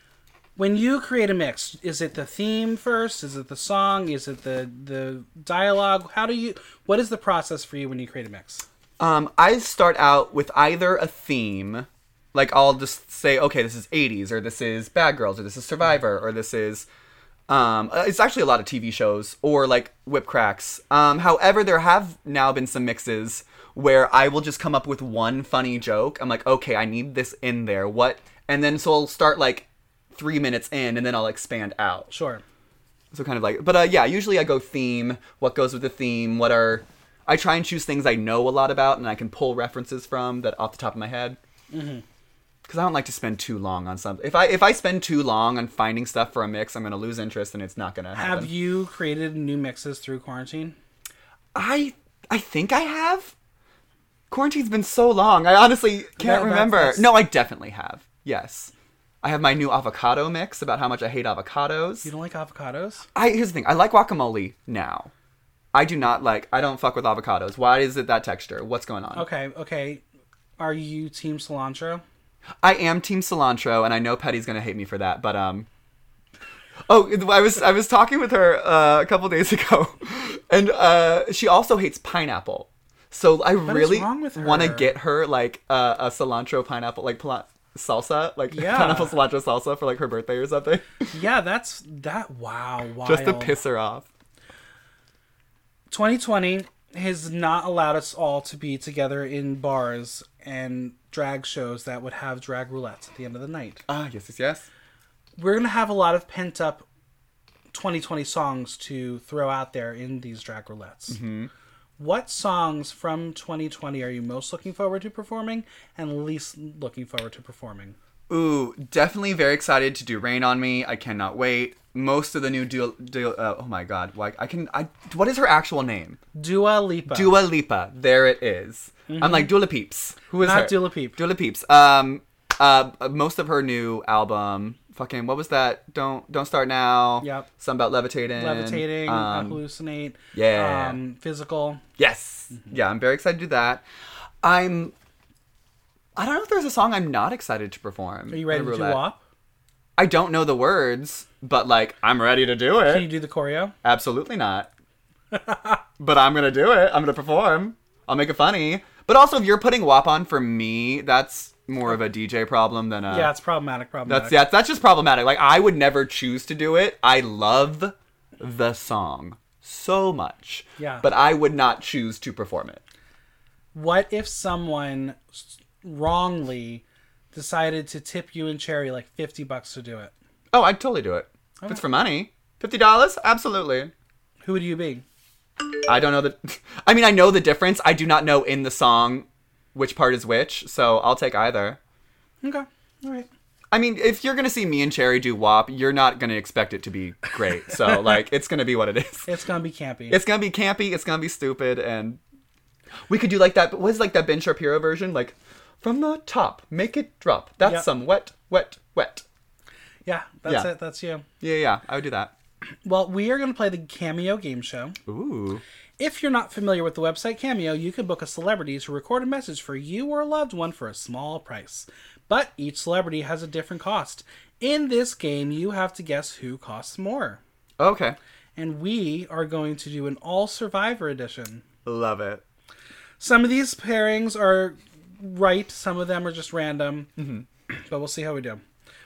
When you create a mix, is it the theme first? Is it the song? Is it the the dialogue? How do you? What is the process for you when you create a mix? Um, I start out with either a theme, like I'll just say, okay, this is 80s, or this is Bad Girls, or this is Survivor, or this is. Um, uh, it's actually a lot of TV shows or like whip cracks. Um, however, there have now been some mixes where I will just come up with one funny joke. I'm like, okay, I need this in there. What? And then so I'll start like three minutes in, and then I'll expand out. Sure. So kind of like, but uh, yeah, usually I go theme. What goes with the theme? What are? I try and choose things I know a lot about and I can pull references from that off the top of my head. Because I don't like to spend too long on something. If I if I spend too long on finding stuff for a mix, I'm gonna lose interest and it's not gonna happen. Have you created new mixes through quarantine? I I think I have. Quarantine's been so long. I honestly can't That- remember. No, I definitely have. Yes. I have my new avocado mix about how much I hate avocados. You don't like avocados? I here's the thing. I like guacamole now. I do not like. I don't fuck with avocados. Why is it that texture? What's going on? Okay, okay. Are you team cilantro? I am team cilantro, and I know Petty's gonna hate me for that. But um. Oh, I was I was talking with her uh, a couple days ago, and uh, she also hates pineapple. So I is really want to get her like uh, a cilantro pineapple like pla- salsa, like Yeah. pineapple cilantro salsa for like her birthday or something, Yeah, that's that. Wow, wild. just to piss her off. 2020 has not allowed us all to be together in bars and drag shows that would have drag roulettes at the end of the night. Ah, yes, yes, yes. We're gonna have a lot of pent up 2020 songs to throw out there in these drag roulettes. Mm-hmm. What songs from 2020 are you most looking forward to performing and least looking forward to performing? Ooh, definitely very excited to do Rain on Me. I cannot wait. Most of the new Dua, Dua uh, oh my god, why I can I what is her actual name? Dua Lipa. Dua Lipa. There it is. I'm like Dula Peeps. Who is Not her? Dua Peep. Dula Peeps. Um, uh, most of her new album. Fucking what was that? Don't don't start now. Yep. Something about levitating. Levitating, Um, hallucinate, yeah. um, physical. yes. Yeah, I'm very excited to do that. I'm. I don't know if there's a song I'm not excited to perform. Are you ready to do WAP? I don't know the words, but like I'm ready to do it. Can you do the choreo? Absolutely not. but I'm gonna do it. I'm gonna perform. I'll make it funny. But also, if you're putting WAP on for me, that's more of a DJ problem than a. yeah, it's problematic. Problematic. That's yeah, that's just problematic. Like I would never choose to do it. I love the song so much. Yeah. But I would not choose to perform it. What if someone s- wrongly decided to tip you and Cherry like fifty bucks to do it? Oh, I'd totally do it. If it's for money. Fifty dollars? Absolutely. Who would you be? I don't know the I mean I know the difference. I do not know in the song which part is which, so I'll take either. Okay. All right. I mean, if you're gonna see me and Cherry do WAP, you're not gonna expect it to be great. So like, it's gonna be what it is. It's gonna be campy. It's gonna be campy. It's gonna be stupid, and we could do like that. What is like that Ben Shapiro version? Like, from the top, make it drop. That's Yep. some wet, wet, wet. yeah, that's Yeah. it. That's you. Yeah, yeah, I would do that. Well, we are gonna play the Cameo game show. Ooh. If you're not familiar with the website Cameo, you can book a celebrity to record a message for you or a loved one for a small price. But each celebrity has a different cost. In this game, you have to guess who costs more. Okay. And we are going to do an all survivor edition. Love it. Some of these pairings are right, some of them are just random. Mm-hmm. But we'll see how we do.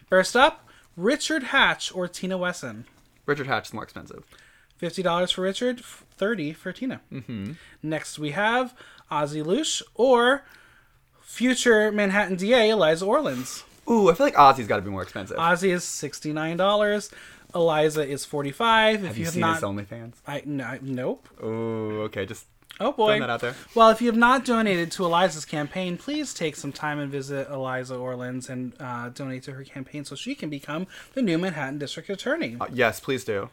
First up, Richard Hatch or Tina Wesson. Richard Hatch is more expensive. Fifty dollars for Richard, thirty for Tina. Mm-hmm. Next we have Ozzy Lusth or future Manhattan DA Eliza Orlins. Ooh, I feel like Ozzy's got to be more expensive. Ozzy is sixty nine dollars. Eliza is forty five. If have you, you have seen not, his OnlyFans? I no, nope. Ooh, okay, just Oh boy. throwing that out there. Well, if you have not donated to Eliza's campaign, please take some time and visit Eliza Orlins and uh, donate to her campaign so she can become the new Manhattan District Attorney. Uh, yes, please do.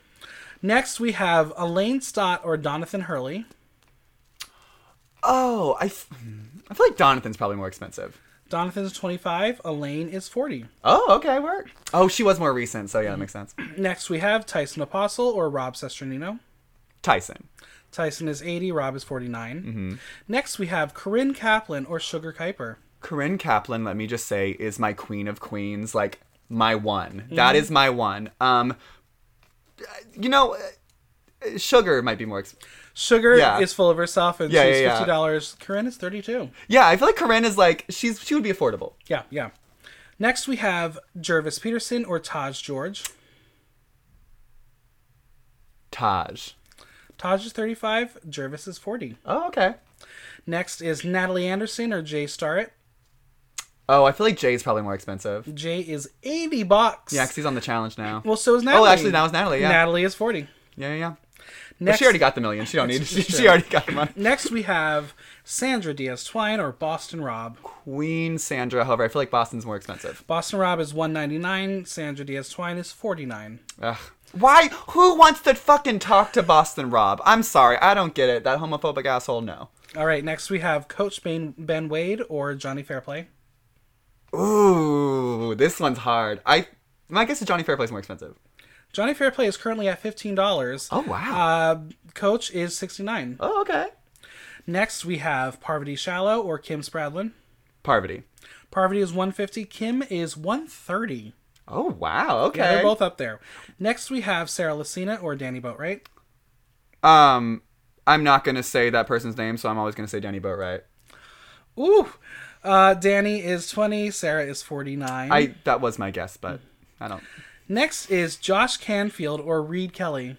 Next, we have Elaine Stott or Donathan Hurley. Oh, I, f- I feel like Donathan's probably more expensive. Donathan is 25, Elaine is 40. Oh, okay, work. Oh, she was more recent, so yeah, that makes sense. Next, we have Tyson Apostle or Rob Cesternino. Tyson. Tyson is 80, Rob is 49. Next, we have Corinne Kaplan or Sugar Kiper. Corinne Kaplan, let me just say, is my queen of queens, like my one. That is my one. Um, you know, uh, Sugar might be more. Ex- Sugar Yeah. is full of herself and Yeah, she's yeah, yeah. $50. Corinne is 32 yeah, I feel like Corinne is like she's she would be affordable. Yeah, yeah. Next, we have Jervis Peterson or Taj George. Taj. Taj is 35, Jervis is 40. Oh, okay. Next is Natalie Anderson or Jay Starrett. Oh, I feel like Jay's probably more expensive. Jay is 80 bucks. Yeah, because he's on the challenge now. Well, so is Natalie. Oh, actually, now is Natalie. Yeah, Natalie is 40. yeah, yeah. yeah. But she already got the million. She don't need. She, she already got the money. next we have Sandra Diaz Twine or Boston Rob. Queen Sandra. However, I feel like Boston's more expensive. Boston Rob is 199, Sandra Diaz Twine is 49. Ugh. Why? Who wants to fucking talk to Boston Rob? I'm sorry, I don't get it. That homophobic asshole. No. All right, next we have Coach Ben, ben Wade or Johnny Fairplay. Ooh, this one's hard. I my guess is Johnny Fairplay is more expensive. Johnny Fairplay is currently at $15. Oh wow. Uh, Coach is 69. oh okay. Next, we have Parvati Shallow or Kim Spradlin. Parvati. Parvati is 150. Kim is 130. Oh wow. Okay. Yeah, they're both up there. Next, we have Sarah Lacina or Danny Boatwright. Um, I'm not gonna say that person's name, so I'm always gonna say Danny Boatwright. Ooh, uh, Danny is 20. Sarah is 49. I that was my guess, but I don't. Next is Josh Canfield or Reed Kelly.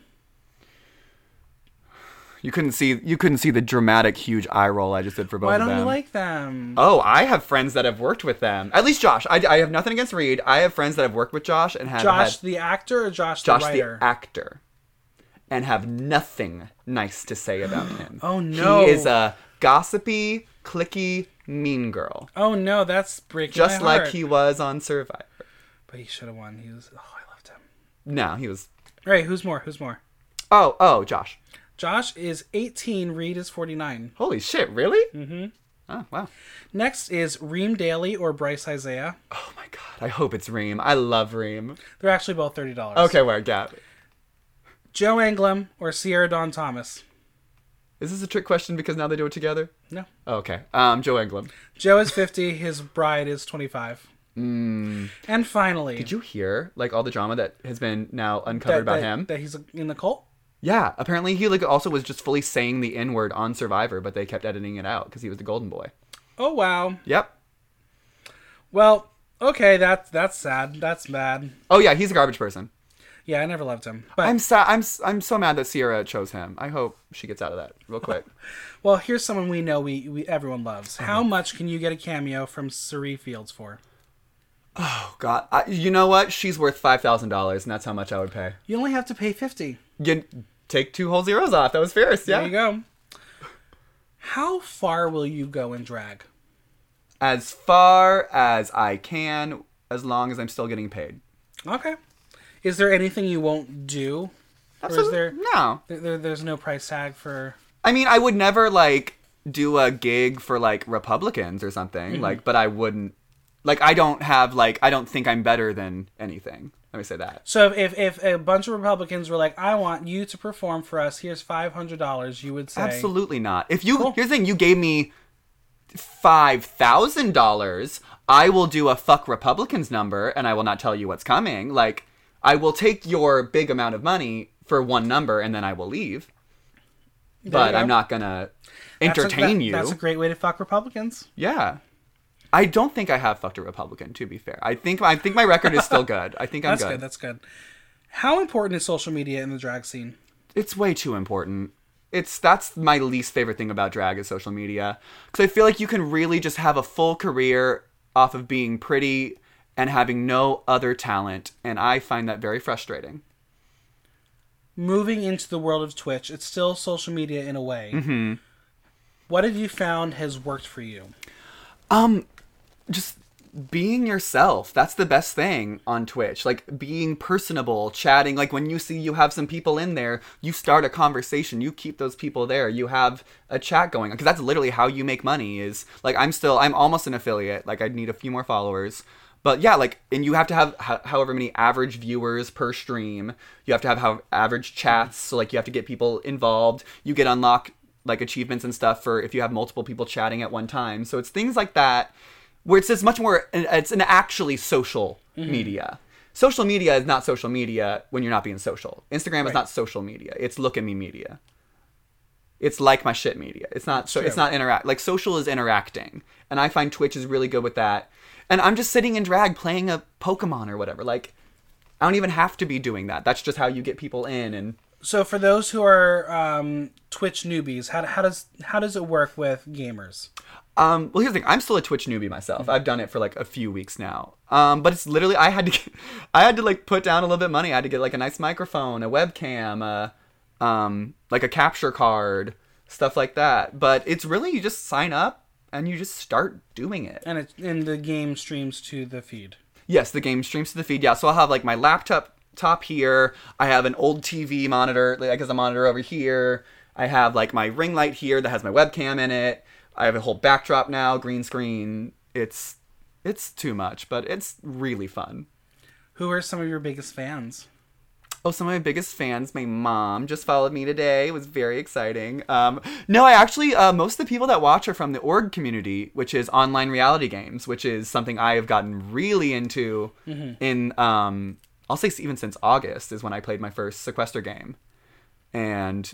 You couldn't see you couldn't see the dramatic huge eye roll I just did for both Why of them. Why don't you like them? Oh, I have friends that have worked with them. At least Josh. I, I have nothing against Reed. I have friends that have worked with Josh and have Josh had the actor or Josh, Josh the writer? the actor, and have nothing nice to say about him. Oh, no. He is a gossipy, clicky, mean girl, oh no, that's breaking just like he was on Survivor. But he should have won. He was. Oh, I loved him. No, he was. Right, who's more? Who's more? Oh, oh, Josh. Josh is 18. Reed is 49. Holy shit! Really? Mm-hmm. Oh wow. Next is Reem Daly or Bryce Isaiah. Oh my god. I hope it's Reem. I love Reem. They're actually both thirty dollars. Okay, where yeah. Joe Anglim or Sierra Dawn Thomas. Is this a trick question because now they do it together? No. Okay. Um, Joe Anglim. Joe is fifty. His bride is twenty-five. Mm. And finally. Did you hear like all the drama that has been now uncovered that, about that- him? that he's in the cult? Yeah, apparently he like also was just fully saying the N word on Survivor, but they kept editing it out because he was the golden boy. Oh wow. Yep. Well, okay, that's that's sad. That's bad. Oh yeah, he's a garbage person. Yeah, I never loved him. But I'm sad. I'm I'm so mad that Sierra chose him. I hope she gets out of that real quick. well, here's someone we know we, we everyone loves. Oh, how much can you get a cameo from Suri Fields for? oh God, I, you know what? She's worth five thousand dollars, and that's how much I would pay. You only have to pay fifty. You take two whole zeros off. That was fierce. There Yeah. you go. How far will you go in drag? as far as I can, as long as I'm still getting paid. Okay. Is there anything you won't do? Or is there, no? there, there there's no price tag for I mean, I would never like do a gig for like Republicans or something. Mm-hmm. Like, but I wouldn't. Like, I don't have like I don't think I'm better than anything. Let me say that. So if if a bunch of Republicans were like, "I want you to perform for us. Here's five hundred dollars," you would say, Absolutely not. If you Cool. here's the thing, you gave me five thousand dollars, I will do a fuck Republicans number, and I will not tell you what's coming. Like, I will take your big amount of money for one number, and then I will leave. But. I'm not gonna That's a- entertain that- you. That's a great way to fuck Republicans. Yeah. I don't think I have fucked a Republican. To be fair, I think I think my record is still good. I think I'm That's good. good. That's good. How important is social media in the drag scene? it's way too important. It's that's my least favorite thing about drag is social media because I feel like you can really just have a full career off of being pretty and having no other talent, and I find that very frustrating. Moving into the world of Twitch, it's still social media in a way. Mm-hmm. What have you found has worked for you? Um, just being yourself. That's the best thing on Twitch. Like being personable, chatting. Like when you see you have some people in there, you start a conversation. You keep those people there. You have a chat going because that's literally how you make money. Is like I'm still I'm almost an affiliate. Like I need a few more followers. But yeah, like, and you have to have ho- however many average viewers per stream. You have to have how average chats. So like, you have to get people involved. You get unlock like achievements and stuff for if you have multiple people chatting at one time. So it's things like that where it's just much more. It's an actually social media. Social media is not social media when you're not being social. Instagram is not social media. It's look at me media. It's like my shit media. It's not so. It's not interact. Like social is interacting, and I find Twitch is really good with that. And I'm just sitting in drag playing a Pokemon or whatever. Like, I don't even have to be doing that. That's just how you get people in. And So for those who are um, Twitch newbies, how, how does how does it work with gamers? Um, well, here's the thing. I'm still a Twitch newbie myself. I've done it for like a few weeks now. Um, but it's literally I had to, get, I had to like put down a little bit of money. I had to get like a nice microphone, a webcam, a, um, like a capture card, stuff like that. But it's really you just sign up and you just start doing it. And it and the game streams to the feed. Yes, the game streams to the feed. Yeah, so I'll have like my laptop top here. I have an old TV monitor, like as a monitor over here. I have like my ring light here that has my webcam in it. I have a whole backdrop now, green screen. It's it's too much, but it's really fun. Who are some of your biggest fans? Oh, some of my biggest fans, my mom, just followed me today. It was very exciting. Um, no, I actually, uh, most of the people that watch are from the org community, which is online reality games, which is something I have gotten really into in, um, I'll say even since August is when I played my first sequester game. And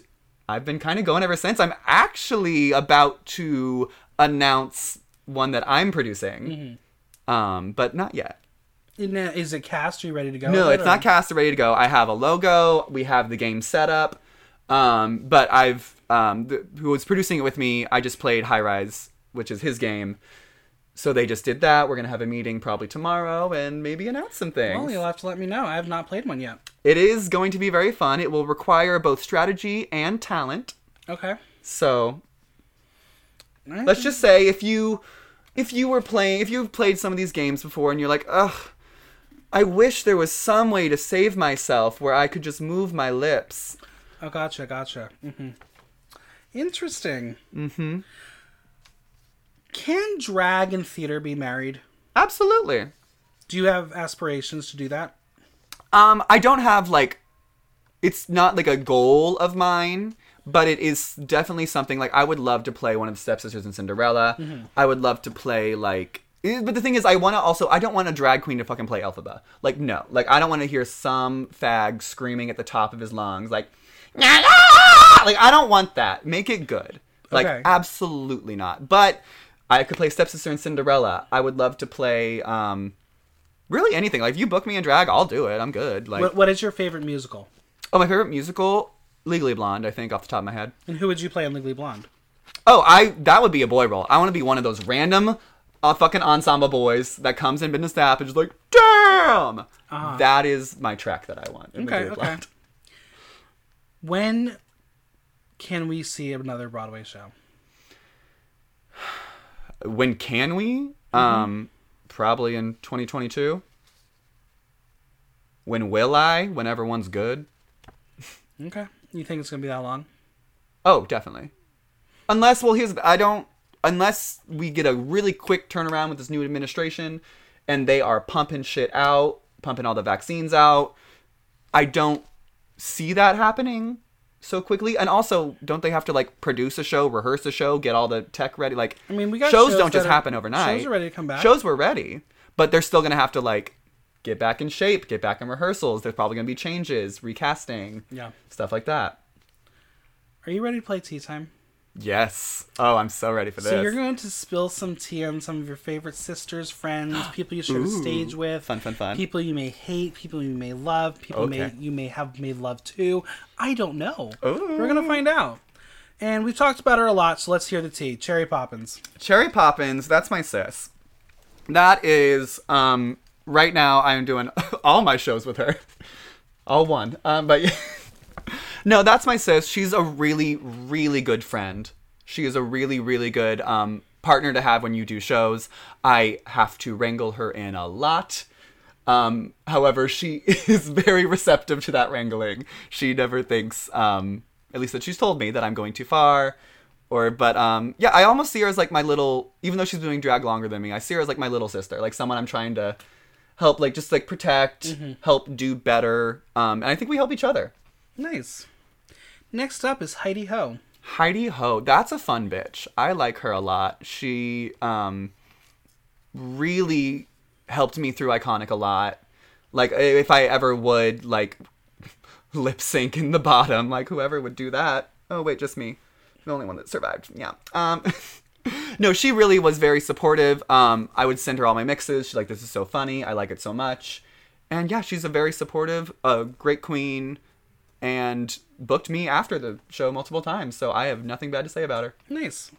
I've been kind of going ever since. I'm actually about to announce one that I'm producing, um, but not yet. Is it cast? Are you ready to go? No, it, it's not cast or ready to go. I have a logo. We have the game set up. Um, but I've um, the, who was producing it with me. I just played High Rise, which is his game. So they just did that. We're gonna have a meeting probably tomorrow and maybe announce some things. Well, you'll have to let me know. I have not played one yet. It is going to be very fun. It will require both strategy and talent. Okay. So let's just say if you if you were playing if you've played some of these games before and you're like ugh i wish there was some way to save myself where i could just move my lips Oh, gotcha, gotcha. Mm-hmm. Interesting. Mm-hmm. Can drag and theater be married? absolutely. Do you have aspirations to do that? um i don't have like it's not like a goal of mine but it is definitely something like i would love to play one of the stepsisters in cinderella. I would love to play like eh, but the thing is i want to also i don't want a drag queen to fucking play elphaba. Like no. Like i don't want to hear some fag screaming at the top of his lungs like like i don't want that. Make it good. Like Okay. absolutely not. But i could play stepsister in cinderella i would love to play um really anything like if you book me in drag i'll do it i'm good like What, what is your favorite musical? Oh, my favorite musical, Legally Blonde. I think off the top of my head. And who would you play in Legally Blonde? Oh, I that would be a boy role. I want to be one of those random, uh, fucking ensemble boys that comes in business staff and just like, damn. That is my track that I want. in Uh-huh. Okay, okay. Blonde. When can we see another Broadway show? When can we? Um, probably in 2022. When will I? When everyone's good. Okay. You think it's gonna be that long? Oh, definitely. Unless, well, here's I don't. Unless we get a really quick turnaround with this new administration, and they are pumping shit out, pumping all the vaccines out. I don't see that happening so quickly. And also, don't they have to like produce a show, rehearse a show, get all the tech ready? Like, I mean, we got shows, shows don't just are- happen overnight. shows are ready to come back. Shows were ready, but they're still gonna have to like get back in shape, get back in rehearsals. There's probably gonna be changes, recasting, Yeah. stuff like that. Are you ready to play tea time? Yes. Oh, I'm so ready for this. So you're going to spill some tea on some of your favorite sisters, friends, people you share the stage with, Fun, fun, fun. people you may hate, people you may love, people may you may have made love to. I don't know. Ooh. We're gonna find out. And we've talked about her a lot, so let's hear the tea. Cherry Poppins. Cherry Poppins, that's my sis. That is um right now I'm doing all my shows with her. All one. Um but No, that's my sis. She's a really really good friend. She is a really really good um partner to have when you do shows. I have to wrangle her in a lot. Um, however, she is very receptive to that wrangling. She never thinks, um, at least that she's told me that I'm going too far, or but um, yeah, I almost see her as like my little. Even though she's been doing drag longer than me, I see her as like my little sister, like someone I'm trying to help, like just like protect, help do better. Um, and I think we help each other. Nice. Next up is Heidi Ho. Heidi Ho, that's a fun bitch. I like her a lot. She um really helped me through Iconic a lot. Like if I ever would like lip sync in the bottom, like whoever would do that. Oh wait, just me. The only one that survived. Yeah. Um No, she really was very supportive. Um I would send her all my mixes. She's like this is so funny. I like it so much. And yeah, she's a very supportive, a great queen and booked me after the show multiple times. So I have nothing bad to say about her. Nice.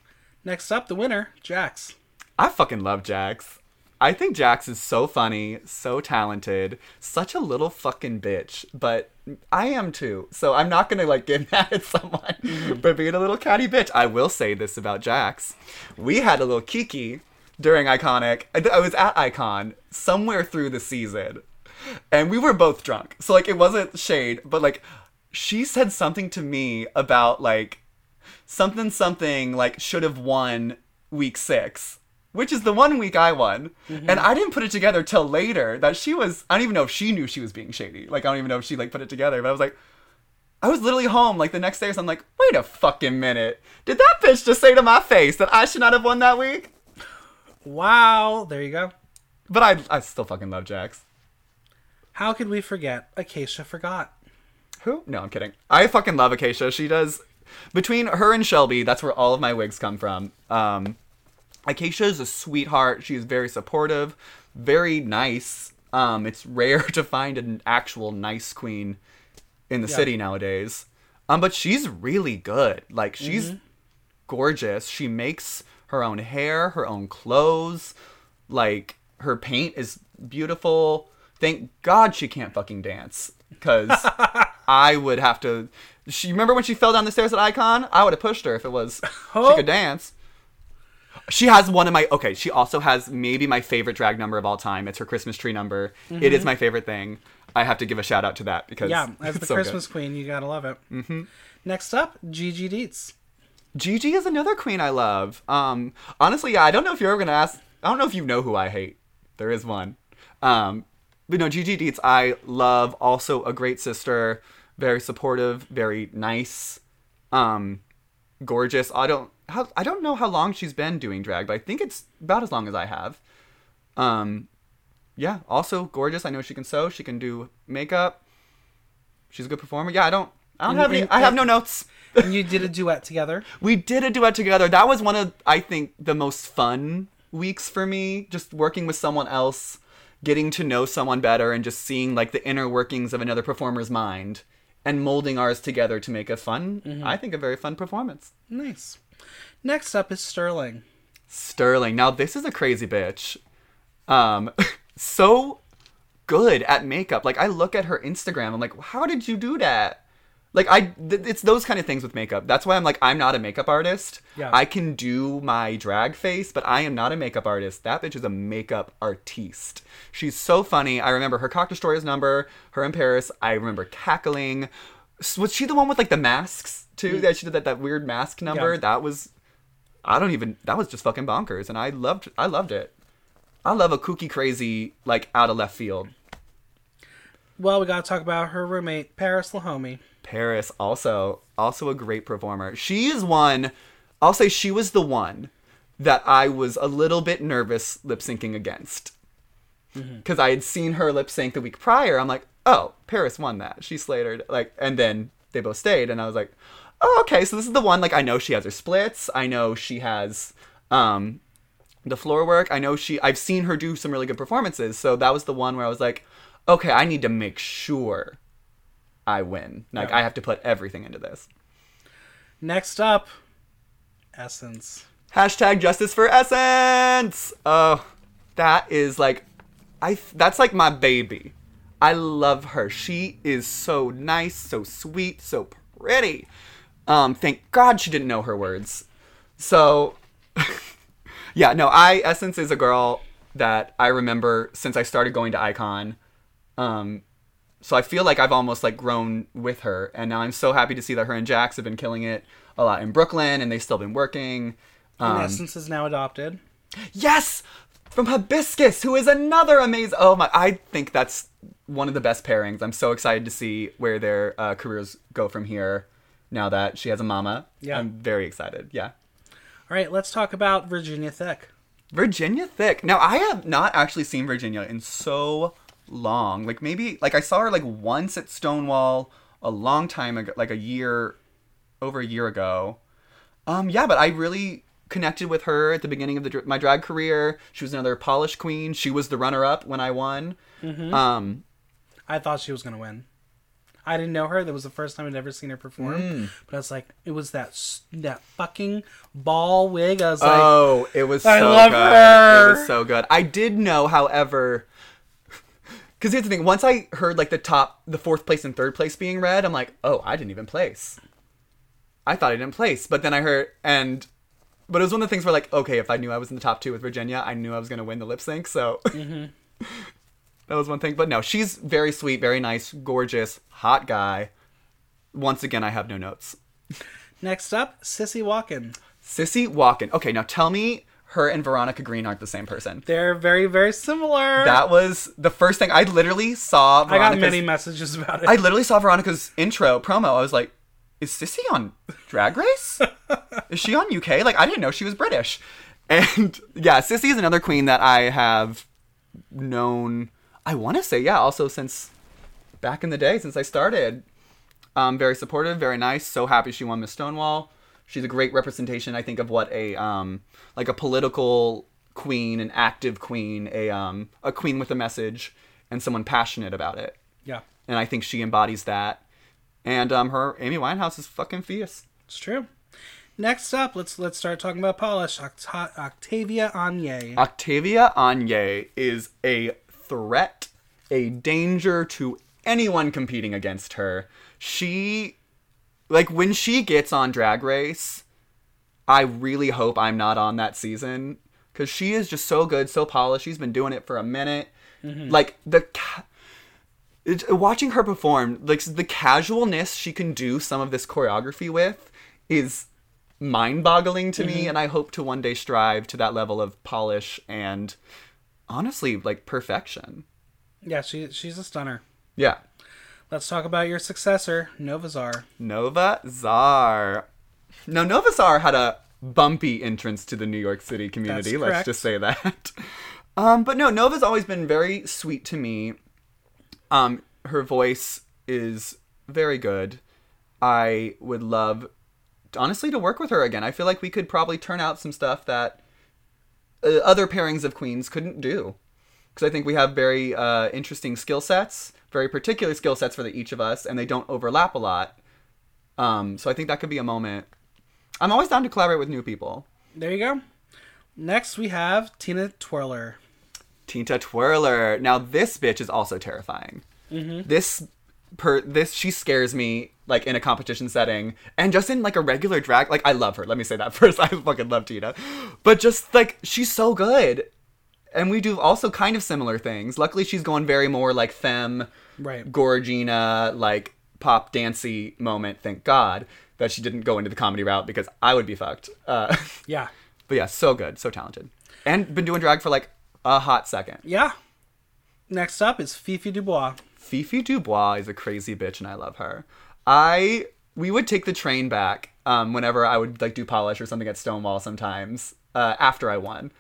Next up, the winner, Jax. I fucking love Jax. I think Jax is so funny, so talented, such a little fucking bitch, but I am too. So I'm not gonna like get mad at someone mm-hmm. for being a little catty bitch. I will say this about Jax. We had a little kiki during Iconic. I I was at Icon somewhere through the season, and we were both drunk. So like it wasn't shade, but like she said something to me about like something something like should have won week six which is the one week i won mm-hmm. and i didn't put it together till later that she was i don't even know if she knew she was being shady like i don't even know if she like put it together but i was like i was literally home like the next day so i'm like wait a fucking minute did that bitch just say to my face that i should not have won that week Wow. There you go. but i i still fucking love jax How could we forget? Acacia forgot. Who? No, I'm kidding. I fucking love Acacia. She does between her and Shelby, that's where all of my wigs come from. Um Acacia is a sweetheart. She's very supportive, very nice. Um it's rare to find an actual nice queen in the Yeah. city nowadays. Um but she's really good. Like she's gorgeous. She makes her own hair, her own clothes. Like her paint is beautiful. Thank God she can't fucking dance cuz I would have to She remember when she fell down the stairs at Icon? I would have pushed her if it was Oh. she could dance. She has one of my okay. She also has maybe my favorite drag number of all time. It's her Christmas tree number. It is my favorite thing. I have to give a shout out to that because Mm-hmm. Yeah, as the so good. Christmas queen, you gotta love it. Mm-hmm. Next up, Gigi Dietz. Gigi is another queen I love. Um, honestly, yeah, I don't know if you're ever gonna ask. I don't know if you know who I hate. There is one. Um, but no, Gigi Dietz, I love. Also a great sister, very supportive, very nice, um, gorgeous. I don't. How, I don't know how long she's been doing drag, but I think it's about as long as I have. Um, yeah. Also gorgeous. I know she can sew. She can do makeup. She's a good performer. Yeah, I don't. I don't And- have any. and- I have no notes. And you did a duet together. We did a duet together. That was one of I think the most fun weeks for me. Just working with someone else, getting to know someone better, and just seeing like the inner workings of another performer's mind, and molding ours together to make a fun. I think a very fun performance. Nice. Next up is Sterling. Sterling. Now this is a crazy bitch. Um, so good at makeup. Like I look at her Instagram. I'm like, how did you do that? Like I, th- it's those kind of things with makeup. That's why I'm like, I'm not a makeup artist. Yeah. I can do my drag face, but I am not a makeup artist. That bitch is a makeup artiste. She's so funny. I remember her Cock Destroyers number, her in Paris. I remember cackling. Was she the one with like the masks too? Mm. That she did that that weird mask number. Yeah. That was, I don't even. That was just fucking bonkers, and I loved. I loved it. I love a kooky, crazy, like out of left field. Well, we got to talk about her roommate, Paris Lahomie. Paris also also a great performer. She is one. I'll say she was the one that I was a little bit nervous lip syncing against because I had seen her lip sync the week prior. I'm like, oh, Paris won that. She slated like, and then they both stayed, and I was like, oh, okay. So this is the one. Like, I know she has her splits. I know she has um the floor work. I know she. I've seen her do some really good performances. So that was the one where I was like, okay, I need to make sure I win. Like Yeah. I have to put everything into this. Next up, Essence. Hashtag justice for essence. Oh, that is like, I. That's like my baby. I love her. She is so nice, so sweet, so pretty. Um, thank God she didn't know her words. So, yeah, no, I Essence is a girl that I remember since I started going to Icon. Um, so I feel like I've almost like grown with her, and now I'm so happy to see that her and Jax have been killing it a lot in Brooklyn, and they've still been working. And Um, Essence is now adopted. Yes, from Hibiscus, who is another amazing. Oh my! I think that's one of the best pairings. I'm so excited to see where their uh, careers go from here. Now that she has a mama, Yeah. I'm very excited. Yeah. All right, let's talk about Virginia Thick. Virginia Thick. Now I have not actually seen Virginia in so long. Like maybe like I saw her like once at Stonewall a long time ago, like a year over a year ago. Um yeah, but I really connected with her at the beginning of the, my drag career. She was another polished queen. She was the runner up when I won. Um I thought she was going to win. I didn't know her. That was the first time I'd ever seen her perform. Mm. But I was like, it was that that fucking ball wig. I was like, oh, it was so I love good. her. It was so good. I did know, however, because here's the thing. Once I heard like the top, the fourth place and third place being read, I'm like, oh, I didn't even place. I thought I didn't place, but then I heard and, but it was one of the things where like, okay, if I knew I was in the top two with Virginia, I knew I was gonna win the lip sync. So mm-hmm. that was one thing. But no, she's very sweet, very nice, gorgeous, hot guy. Once again, I have no notes. next up, Sissy Walken. Sissy Walken. Okay, now tell me her and Veronica Green aren't the same person. They're very, very similar. That was the first thing I literally saw. I got Veronica's, many messages about it. I literally saw Veronica's intro promo. I was like, "Is Sissy on Drag Race? is she on UK? Like, I didn't know she was British." And yeah, Sissy is another queen that I have known. I want to say yeah, also since back in the day, since I started. Um, very supportive, very nice. So happy she won Miss Stonewall. She's a great representation, I think, of what a um, like a political queen, an active queen, a um, a queen with a message, and someone passionate about it. yeah, And I think she embodies that. And um, her Amy Winehouse is fucking fierce. it's true. Next up, let's let's start talking about polish. Octa- Octavia Anye. Octavia Anye is a threat, a danger to anyone competing against her. She, like, when she gets on Drag Race, I really hope I'm not on that season because she is just so good, so polished. She's been doing it for a minute. Mm-hmm. Like, the. Ca- watching her perform, like, the casualness she can do some of this choreography with is mind boggling to me mm-hmm. and I hope to one day strive to that level of polish and honestly like perfection. yeah, she she's a stunner. Yeah. Let's talk about your successor, Nova Czar. Nova Czar. Now Nova Czar had a bumpy entrance to the New York City community, That's let's correct. just say that. Um but no, Nova's always been very sweet to me. Um her voice is very good. I would love honestly to work with her again. I feel like we could probably turn out some stuff that uh, other pairings of queens couldn't do. Because I think we have very uh, interesting skill sets, very particular skill sets for the, each of us, and they don't overlap a lot. Um, so I think that could be a moment. I'm always down to collaborate with new people. There you go. Next, we have Tina Twirler. Tina Twirler. Now this bitch is also terrifying. This per this she scares me like in a competition setting and just in like a regular drag. Like I love her. Let me say that first. I fucking love Tina, but just like she's so good, and we do also kind of similar things. Luckily, she's going very more like femme, Right. Gorgina, like pop dancey moment. Thank God that she didn't go into the comedy route because I would be fucked. Uh, Yeah. but yeah, so good, so talented, and been doing drag for like a hot second. Yeah. Next up is Fifi Dubois. Fifi Dubois is a crazy bitch, and I love her. I we would take the train back um, whenever I would like do polish or something at Stonewall sometimes uh, after I won,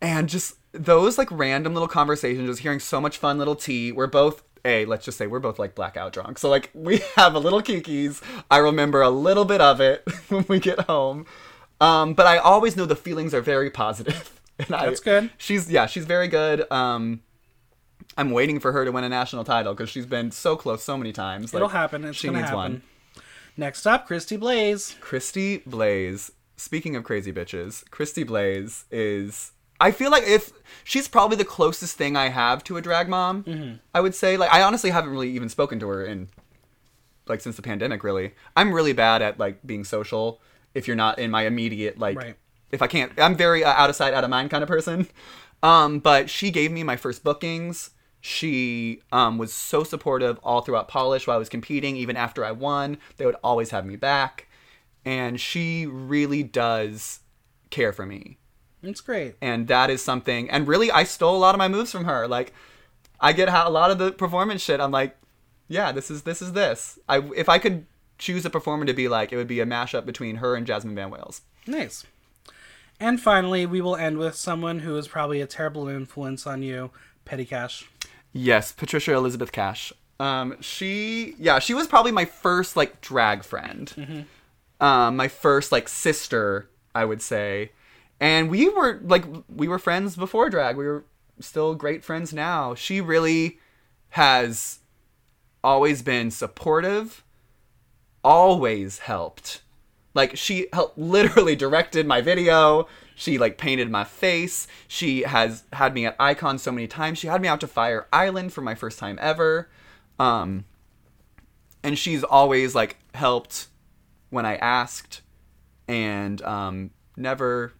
and just those like random little conversations, just hearing so much fun little tea. We're both a let's just say we're both like blackout drunk, so like we have a little kikis. I remember a little bit of it when we get home, um, but I always know the feelings are very positive. And I, That's good. She's yeah, she's very good. Um, I'm waiting for her to win a national title because she's been so close so many times. It'll Like, happen. It's she needs happen. one. Next up, Christy Blaze. Christy Blaze. Speaking of crazy bitches, Christy Blaze is. I feel like if she's probably the closest thing I have to a drag mom. Mm-hmm. I would say like I honestly haven't really even spoken to her in like since the pandemic. Really, I'm really bad at like being social. If you're not in my immediate like, Right. if I can't, I'm very uh, out of sight, out of mind kind of person. Um, but she gave me my first bookings. She um, was so supportive all throughout Polish while I was competing. Even after I won, they would always have me back. And she really does care for me. It's great. And that is something. And really, I stole a lot of my moves from her. Like, I get how a lot of the performance shit. I'm like, yeah, this is this is this. I if I could choose a performer to be like, it would be a mashup between her and Jasmine Van Wales. Nice. And finally, we will end with someone who is probably a terrible influence on you, Petty Cash. Yes, Patricia Elizabeth Cash. Um, she, yeah, she was probably my first like drag friend. Um, my first like sister, I would say, and we were like we were friends before drag. We were still great friends now. She really has always been supportive, always helped. Like she helped literally directed my video. She like painted my face. She has had me at Icon so many times. She had me out to Fire Island for my first time ever. Um and she's always like helped when I asked and um never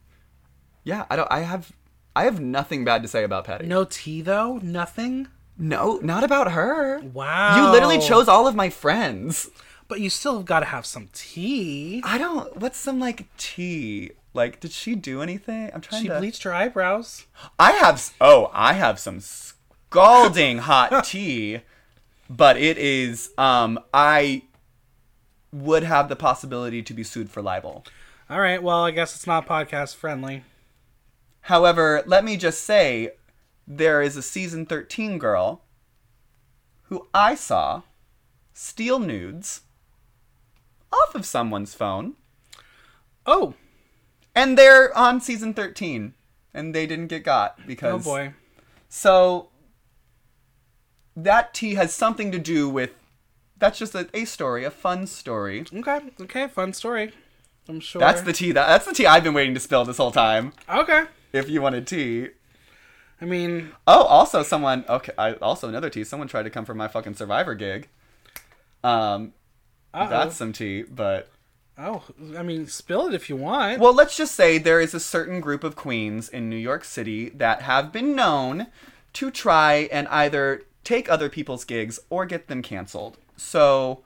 Yeah, I don't I have I have nothing bad to say about Patty. No tea, though? Nothing? No, not about her. Wow. You literally chose all of my friends. But you still have got to have some tea. I don't. What's some like tea? Like, did she do anything? I'm trying She to. bleached her eyebrows. I have. Oh, I have some scalding hot tea, but it is. Um, I would have the possibility to be sued for libel. All right, well, I guess it's not podcast friendly. However, let me just say, there is a season 13 girl who I saw steal nudes off of someone's phone. Oh, And they're on season 13 and they didn't get got because oh boy. So that tea has something to do with that's just a, a story, a fun story. Okay, okay, fun story. I'm sure. That's the tea that that's the tea I've been waiting to spill this whole time. Okay. If you wanted tea. I mean, Oh, also someone okay, I also another tea. Someone tried to come for my fucking survivor gig. Um uh that's some tea, but Oh, I mean, spill it if you want. Well, let's just say there is a certain group of queens in New York City that have been known to try and either take other people's gigs or get them canceled. So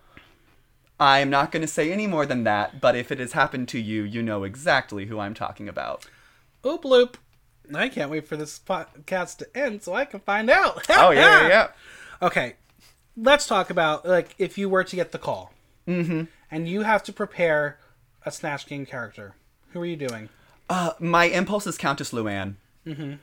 I'm not going to say any more than that, but if it has happened to you, you know exactly who I'm talking about. Oop loop. I can't wait for this podcast to end so I can find out. Oh, yeah, yeah, yeah. Okay, let's talk about like if you were to get the call, mm-hmm. and you have to prepare a Snatch Game character. Who are you doing? Uh, my impulse is Countess Luann. Mm-hmm.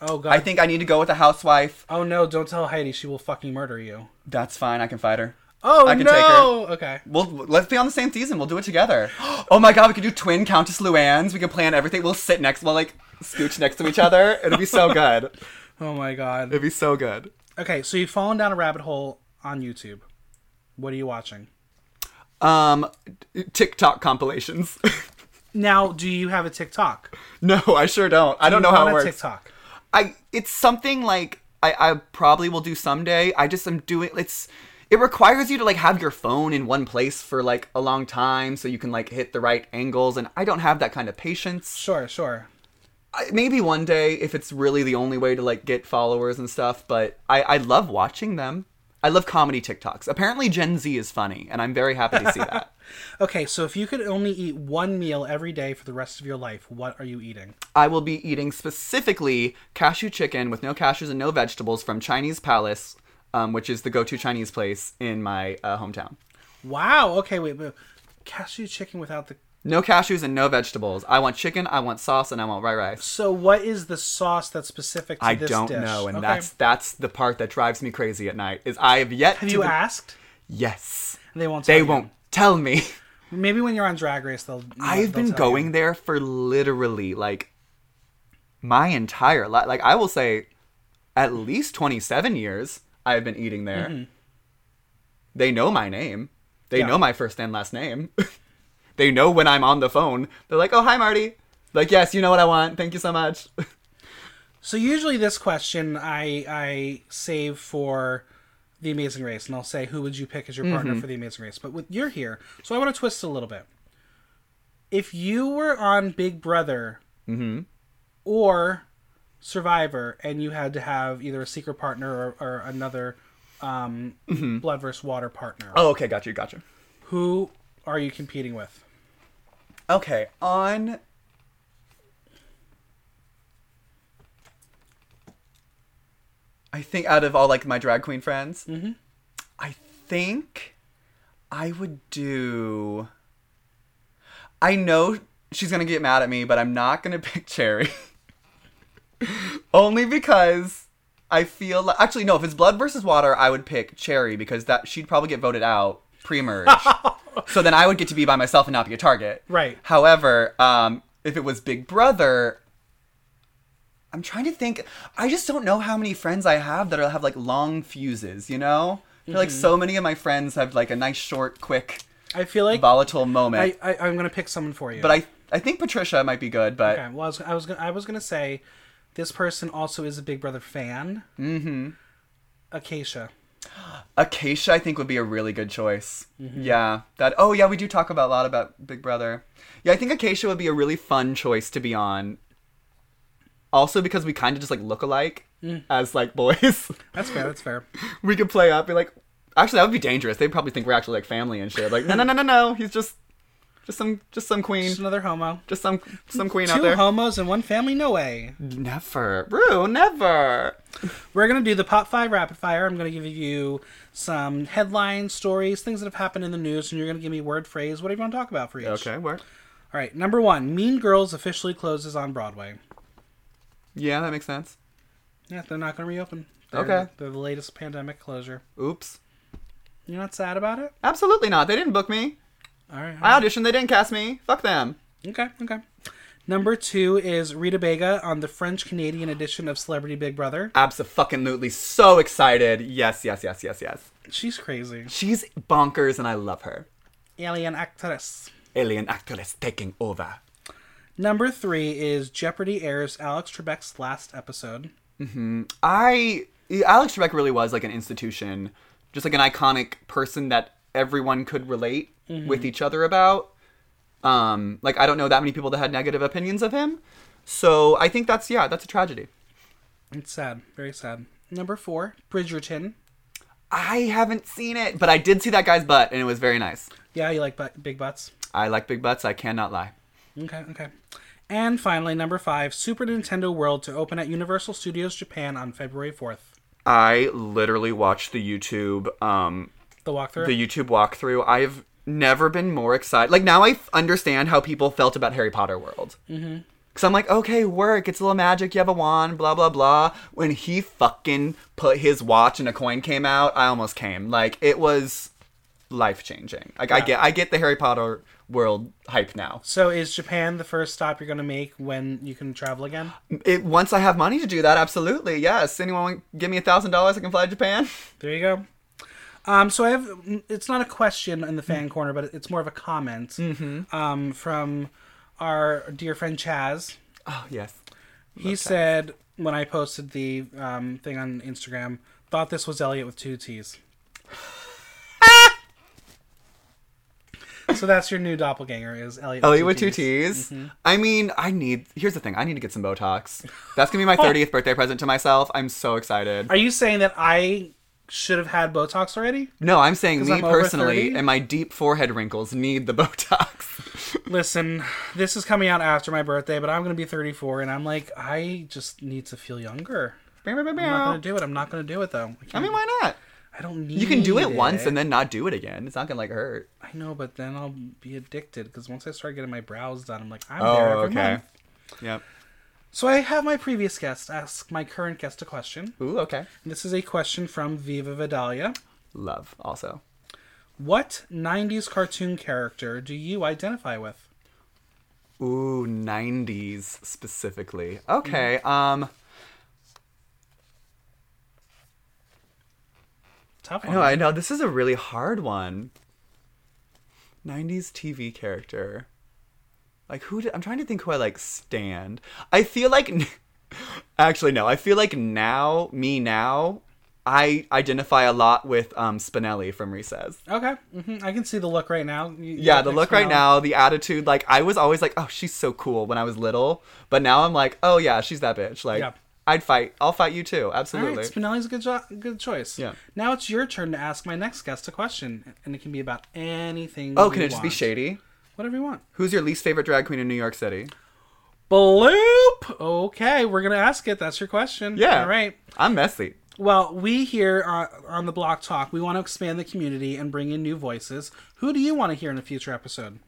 Oh god. I think I need to go with a housewife. Oh no! Don't tell Heidi. She will fucking murder you. That's fine. I can fight her. Oh I can no! take her. Okay. We'll let's be on the same season. We'll do it together. Oh my god, we could do twin Countess Luann's. We could plan everything. We'll sit next. We'll like scooch next to each other. It'll be so good. Oh my god. It'd be so good. Okay, so you've fallen down a rabbit hole on YouTube. What are you watching? Um, TikTok compilations. Now, do you have a TikTok? no, I sure don't. I don't Do know how it a works. TikTok. I it's something like I I probably will do someday. I just am doing it. it's it requires you to like have your phone in one place for like a long time so you can like hit the right angles and I don't have that kind of patience. Sure, sure. I, maybe one day if it's really the only way to like get followers and stuff, but I I love watching them. I love comedy TikToks. Apparently Gen Z is funny and I'm very happy to see that. Okay, so if you could only eat one meal every day for the rest of your life, what are you eating? I will be eating specifically cashew chicken with no cashews and no vegetables from Chinese Palace, um, which is the go-to Chinese place in my uh, hometown. Wow. Okay, wait, but cashew chicken without the. No cashews and no vegetables. I want chicken, I want sauce, and I want rye rice. So what is the sauce that's specific to I this don't dish? know, and Okay. that's that's the part that drives me crazy at night. Is I have yet Have to you asked? Yes, They won't. Tell they you. won't tell me. Maybe when you're on Drag Race, they'll. I've they'll been tell you. going there for literally like my entire life. Like I will say, at least twenty seven years I've been eating there. They know my name. They Yeah. know my first and last name. they know when I'm on the phone. They're like, "Oh, hi, Marty." Like, yes, you know what I want. Thank you so much. So usually this question I I save for the Amazing Race, and I'll say who would you pick as your partner Mm-hmm. for the Amazing Race. But with you're here, so I want to twist a little bit. If you were on Big Brother Mm-hmm. or Survivor, and you had to have either a secret partner or, or another um, blood versus water partner, Mm-hmm. oh, okay, got you, got you. who are you competing with? Okay, on. I think out of all like my drag queen friends, I think I would do. I know she's gonna get mad at me, but I'm not gonna pick Cherry. Only because I feel like actually no, if it's blood versus water, I would pick Cherry because that she'd probably get voted out pre-merge. so then I would get to be by myself and not be a target. Right. However, um, if it was Big Brother, I'm trying to think. I just don't know how many friends I have that have like long fuses. You know, I feel like Mm-hmm. so many of my friends have like a nice, short, quick, I feel like volatile moment. I, I I'm gonna pick someone for you. but I, I think Patricia might be good. But Okay, well, I was, I was, gonna, I was gonna say, this person also is a Big Brother fan. Mm-hmm. Acacia. Acacia, I think would be a really good choice. Mm-hmm. Yeah, that. Oh yeah, we do talk about a lot about Big Brother. Yeah, I think Acacia would be a really fun choice to be on. Also, because we kind of just like look alike Mm. as like boys. That's fair. That's fair. we could play up, be like, actually, that would be dangerous. They'd probably think we're actually like family and shit. Like, no, no, no, no, no. He's just, just some, just some queen, Just another homo. just some, some queen out there. Two homos in one family? No way. Never, Rue, never. We're gonna do the pop five rapid fire. I'm gonna give you some headlines, stories, things that have happened in the news, and you're gonna give me word, phrase, whatever you want to talk about for each. Okay, work. All right. Number one: Mean Girls officially closes on Broadway. Yeah, that makes sense. Yeah, they're not gonna reopen. They're, Okay. They're the latest pandemic closure. Oops. You're not sad about it? Absolutely not. They didn't book me. All right. I auditioned. They didn't cast me. Fuck them. Okay, okay. Number two is Rita Baga on the French Canadian edition of Celebrity Big Brother. Absolutely. So excited. Yes, yes, yes, yes, yes. She's crazy. She's bonkers and I love her. Alien actress. Alien actress taking over. Number three is Jeopardy airs Alex Trebek's last episode. Mm-hmm. I Alex Trebek really was like an institution, just like an iconic person that everyone could relate with each other about. Um, like I don't know that many people that had negative opinions of him, so I think that's yeah, that's a tragedy. It's sad, very sad. Number four, Bridgerton. I haven't seen it, but I did see that guy's butt, and it was very nice. Yeah, you like bu- big butts. I like big butts. I cannot lie. Okay, okay. And finally, number five, Super Nintendo World to open at Universal Studios Japan on February 4th. I literally watched the YouTube um, The walkthrough? the YouTube walkthrough. I've never been more excited. Like now, I f- understand how people felt about Harry Potter World. Mm-hmm. Cause I'm like, okay, work. It's a little magic. You have a wand. Blah blah blah. When he fucking put his watch and a coin came out, I almost came. Like it was life changing. Like I get, I get the Harry Potter World hype now. so is Japan the first stop you're going to make when you can travel again? It once I have money to do that, absolutely yes. Anyone give me a thousand dollars? I can fly to Japan. There you go. Um, so I have it's not a question in the fan mm. corner, but it's more of a comment mm-hmm. um, from our dear friend Chaz. Oh yes, Love he Chaz. said when I posted the um, thing on Instagram, thought this was Elliott with two T's. so that's your new doppelganger is Elliott. Elliott with two T's. Mm-hmm. I mean, I need. Here's the thing. I need to get some Botox. That's gonna be my thirtieth birthday present to myself. I'm so excited. Are you saying that I should have had Botox already? No, I'm saying 'Cause me I'm over personally 30? and my deep forehead wrinkles need the Botox. Listen, this is coming out after my birthday, but I'm going to be 34, and I'm like, I just need to feel younger. I'm not going to do it. I'm not going to do it though. I, I mean, why not? I don't need. You can do it once and then not do it again. It's not gonna like hurt. I know, but then I'll be addicted because once I start getting my brows done, I'm like, I'm Oh, there every okay. month. Yep. So I have my previous guest ask my current guest a question. Ooh, okay. This is a question from Viva Vidalia. Love also. What 90s cartoon character do you identify with? Ooh, 90s specifically. Okay. Um. Tough I one. know. I know. This is a really hard one. 90s TV character. Like who? Did, I'm trying to think who I like. Stand. I feel like. Actually, no. I feel like now, me now, I identify a lot with um Spinelli from Recess. Okay, hmm I can see the look right now. You- Yeah, the look right now. the attitude. Like I was always like, oh, she's so cool when I was little, but now I'm like, oh yeah, she's that bitch. Like Yeah. I'd fight. I'll fight you too. Absolutely. right, Spinelli's a good, jo- good choice. Yeah. Now it's your turn to ask my next guest a question, and it can be about anything. oh, can it just be shady? Whatever you want. Who's your least favorite drag queen in New York City? Bloop. Okay, we're gonna ask it. That's your question. Yeah. All right. I'm messy. Well, we here uh, on the Block Talk, we want to expand the community and bring in new voices. Who do you want to hear in a future episode?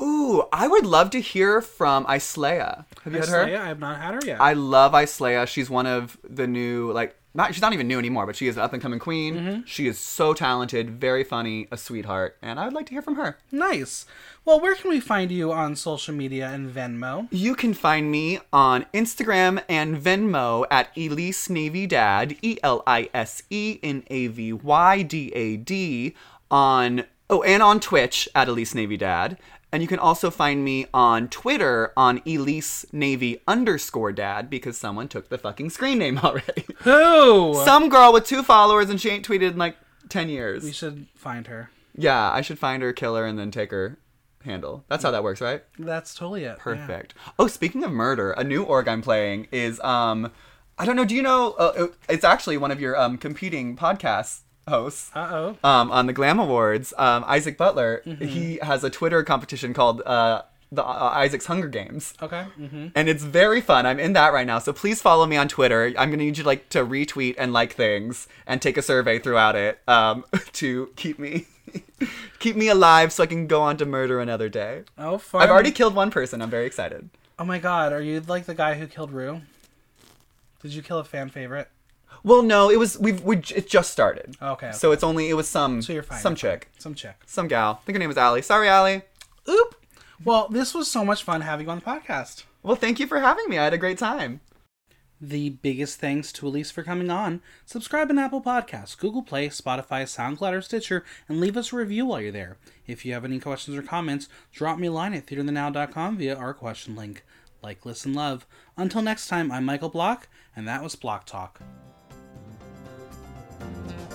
Ooh, I would love to hear from Islea. Have you had her? Islea? I have not had her yet. I love Islea. She's one of the new like not she's not even new anymore, but she is an up and coming queen. Mm-hmm. She is so talented, very funny, a sweetheart, and I would like to hear from her. nice. Well, where can we find you on social media and Venmo? You can find me on Instagram and Venmo at Elise Navy Dad, E L I S E N A V Y D A D, on oh, and on Twitch at Elise Navy Dad. And you can also find me on Twitter on Elise Navy underscore dad because someone took the fucking screen name already. Who? Some girl with two followers and she ain't tweeted in like 10 years. we should find her. Yeah, I should find her, kill her, and then take her handle. That's how that works, right? That's totally it. yeah. Perfect. Oh, speaking of murder, a new org I'm playing is um, I don't know. Do you know? Uh, it's actually one of your um competing podcast hosts. Uh oh. Um, on the Glam Awards, um, Isaac Butler, Mm-hmm. he has a Twitter competition called uh, the uh, Isaac's Hunger Games. Okay. Mm-hmm. And it's very fun. I'm in that right now. So please follow me on Twitter. I'm gonna need you like to retweet and like things and take a survey throughout it um, to keep me keep me alive so I can go on to murder another day. Oh, fun. I've already killed one person. I'm very excited. Oh my god, are you like the guy who killed Rue? Did you kill a fan favorite? Well, no, it was we've we it just started. Okay. So it's only it was some So you're fine. some chick, Some chick. some gal. I think her name was Allie. Sorry, Allie. Oop. Well, this was so much fun having you on the podcast. Well, thank you for having me. I had a great time. The biggest thanks to Elise for coming on. Subscribe on Apple Podcasts, Google Play, Spotify, SoundCloud, or Stitcher, and leave us a review while you're there. If you have any questions or comments, drop me a line at theaterthenow.com via our question link. Like, listen, love. Until next time, I'm Michael Block, and that was Block Talk. Thank you.